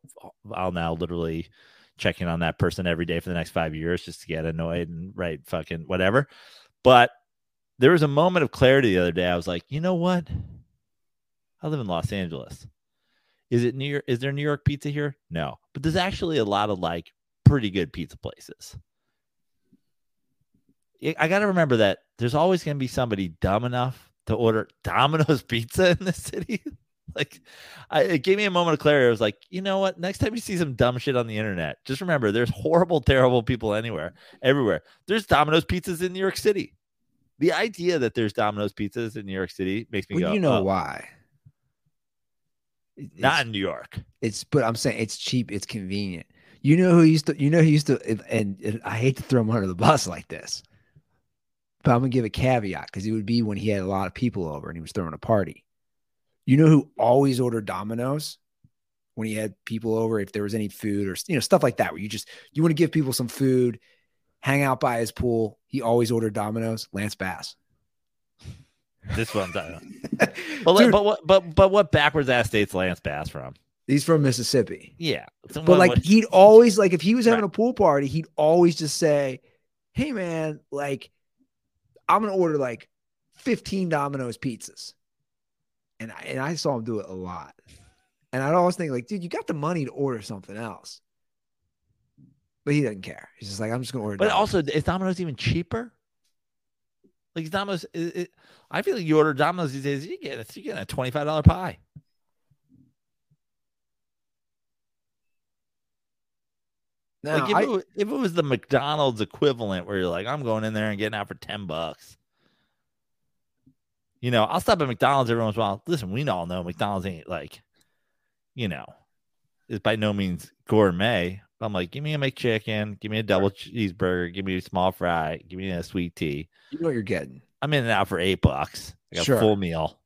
I'll now literally check in on that person every day for the next five years just to get annoyed and write fucking whatever. But there was a moment of clarity the other day. I was like, you know what? I live in Los Angeles. Is it New York? Is there New York pizza here? No, but there's actually a lot of like pretty good pizza places. I- got to remember that there's always going to be somebody dumb enough to order Domino's pizza in this city. like, I, it gave me a moment of clarity. I was like, you know what? Next time you see some dumb shit on the internet, just remember there's horrible, terrible people anywhere, everywhere. There's Domino's pizzas in New York City. The idea that there's Domino's pizzas in New York City makes me Well, go, you know "Oh, why? Not in New York. It's but I'm saying it's cheap, it's convenient. You know who used to you know who used to and, and, and I hate to throw him under the bus like this. But I'm gonna give a caveat because it would be when he had a lot of people over and he was throwing a party. You know who always ordered Domino's when he had people over, if there was any food or you know, stuff like that, where you just you want to give people some food, hang out by his pool. He always ordered Domino's, Lance Bass. This one's but, but Dude, but what but but what backwards ass state's Lance Bass from? he's from Mississippi. Yeah, But like he'd always like if he was having Right. a pool party, he'd always just say, "Hey man, like I'm gonna order like 15 Domino's pizzas," and I, and I saw him do it a lot. And I'd always think like, dude, you got the money to order something else, but he doesn't care. He's just like, I'm just gonna order. But Domino's." also, is Domino's even cheaper? Like Domino's, it, it- I feel like you order Domino's these days, you get a, you get a twenty five dollar pie. now, like if, I- it was, if it was the McDonald's equivalent, where you're like, I'm going in there and getting out for ten bucks. You know, I'll stop at McDonald's every once in a while. Listen, we all know McDonald's ain't like, you know, is by no means gourmet. I'm like, give me a McChicken, give me a double cheeseburger, give me a small fry, give me a sweet tea. you know what you're getting. I'm in and out for eight bucks. Like Sure. a full meal.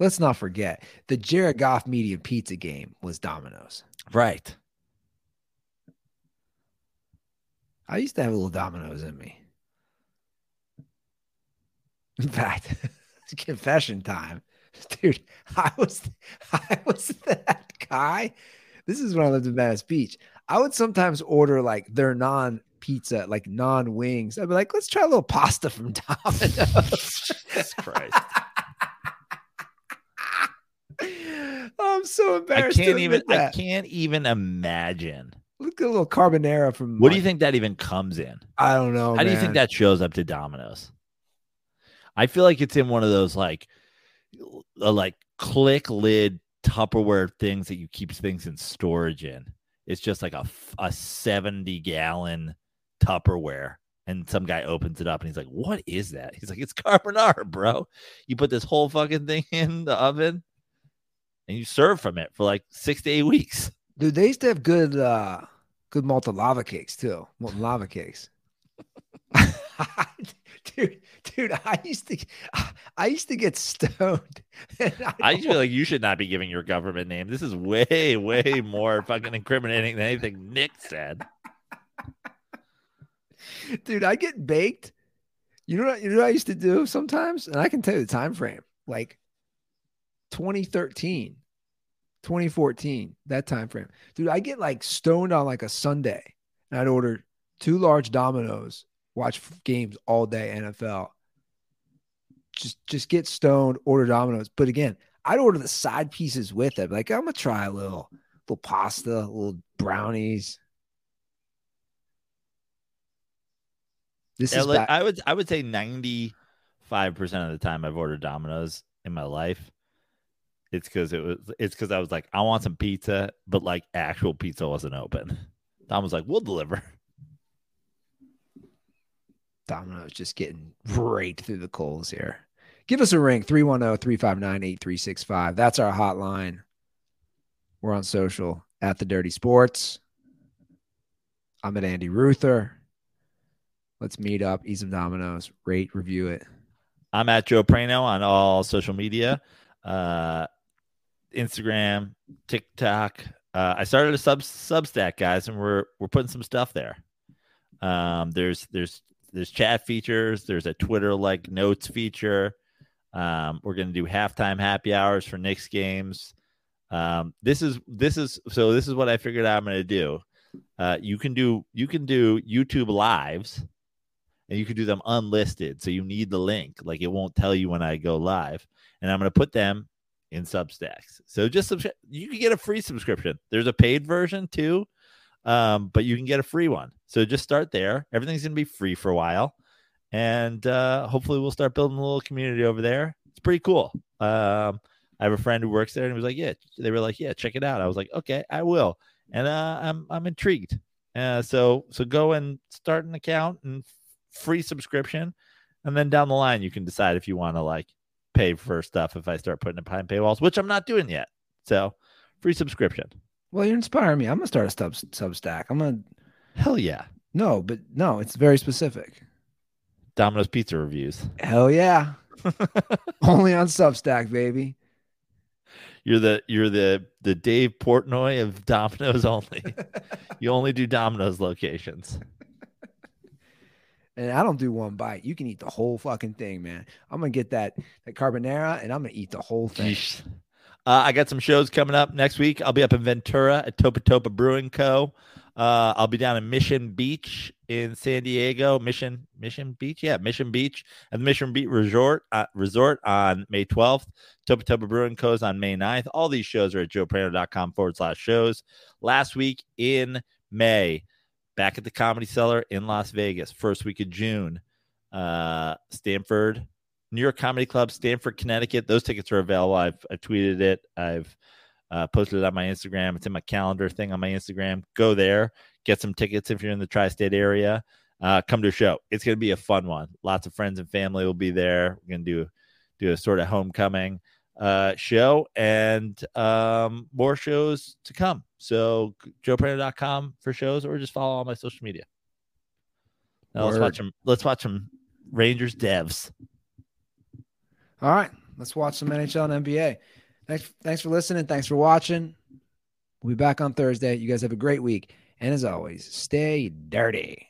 Let's not forget the Jared Goff medium pizza game was Domino's. Right. I used to have a little Domino's in me. In fact, confession time, dude. I was, I was that guy. This is when I lived in Venice Beach. I would sometimes order like their non pizza, like non wings. I'd be like, let's try a little pasta from Domino's. Jesus Christ. I'm so embarrassed. I can't even admit I can't even imagine. Look at a little carbonara from. What do you think that even comes in? I don't know. How do you think that shows up to Domino's? I feel like it's in one of those like uh, like click lid Tupperware things that you keep things in storage in. It's just like a, a 70 gallon Tupperware. And some guy opens it up and he's like, What is that? He's like, It's carbonara, bro. You put this whole fucking thing in the oven and you serve from it for like six to eight weeks. Dude, they used to have good uh good molten lava cakes too. Molten lava cakes. dude, dude, I used to I used to get stoned. I don't- feel like you should not be giving your government name. This is way, way more fucking incriminating than anything Nick said. dude, I get baked. You know what you know what I used to do sometimes? And I can tell you the time frame. Like 2013, 2014, that time frame. Dude, I get like stoned on like a Sunday. And I'd order two large Domino's, watch games all day NFL. Just just get stoned, order Domino's. But again, I'd order the side pieces with it. Like, I'm gonna try a little little pasta, little brownies. This Yeah, is like, I would I would say ninety five percent of the time I've ordered Domino's in my life. It's because it was it's because I was like, I want some pizza, but like actual pizza wasn't open. Dom was like, We'll deliver. Domino's just getting right through the coals here. Give us a ring 310 359 8365. That's our hotline. We're on social at the Dirty Sports. I'm at Andy Ruther. Let's meet up, eat some Domino's, rate, review it. I'm at Joe Praino on all social media, uh, Instagram, TikTok. Uh, I started a sub Substack, guys, and we're we're putting some stuff there. Um, there's there's there's chat features. There's a Twitter like notes feature. Um, we're gonna do halftime happy hours for Knicks games. Um, this is this is so this is what I figured out I'm gonna do. Uh, you can do you can do YouTube lives and you can do them unlisted. So you need the link. Like it won't tell you when I go live. And I'm going to put them in Substacks. So just subscribe. You can get a free subscription. There's a paid version too, um, but you can get a free one. So just start there. Everything's going to be free for a while. And uh, hopefully we'll start building a little community over there. It's pretty cool. Um, I have a friend who works there and he was like, yeah, they were like, yeah, check it out. I was like, okay, I will. And uh, I'm, I'm intrigued. Uh, so, so go and start an account and free subscription. And then down the line, you can decide if you want to like pay for stuff if I start putting it behind paywalls, which I'm not doing yet. So free subscription. Well, you're inspiring me. I'm going to start a sub, Substack. I'm going to, Hell yeah. no, but no, it's very specific. Domino's pizza reviews. Hell yeah. Only on Substack, baby. You're the you're the the Dave Portnoy of Domino's only. you only do Domino's locations. And I don't do one bite. You can eat the whole fucking thing, man. I'm gonna get that that carbonara, and I'm gonna eat the whole thing. Yeesh. Uh, I got some shows coming up next week. I'll be up in Ventura at Topa Topa Brewing Co. Uh, I'll be down in Mission Beach in San Diego. Mission Mission Beach, yeah, Mission Beach at the Mission Beach Resort uh, Resort on May 12th. Topa Topa Brewing Co. is on May 9th. All these shows are at joepraino.com forward slash shows. Last week in May, back at the Comedy Cellar in Las Vegas. First week of June, uh, Stamford, New York Comedy Club, Stamford, Connecticut. Those tickets are available. I've, I've tweeted it. I've uh, posted it on my Instagram. It's in my calendar thing on my Instagram. Go there, get some tickets if you're in the tri-state area. Uh, come to a show. It's going to be a fun one. Lots of friends and family will be there. We're going to do do a sort of homecoming uh, show and um, more shows to come. So joepraino.com for shows or just follow all my social media. Now let's watch them. Let's watch them. Rangers devs. All right, let's watch some NHL and NBA. Thanks, thanks for listening. Thanks for watching. We'll be back on Thursday. You guys have a great week. And as always, stay dirty.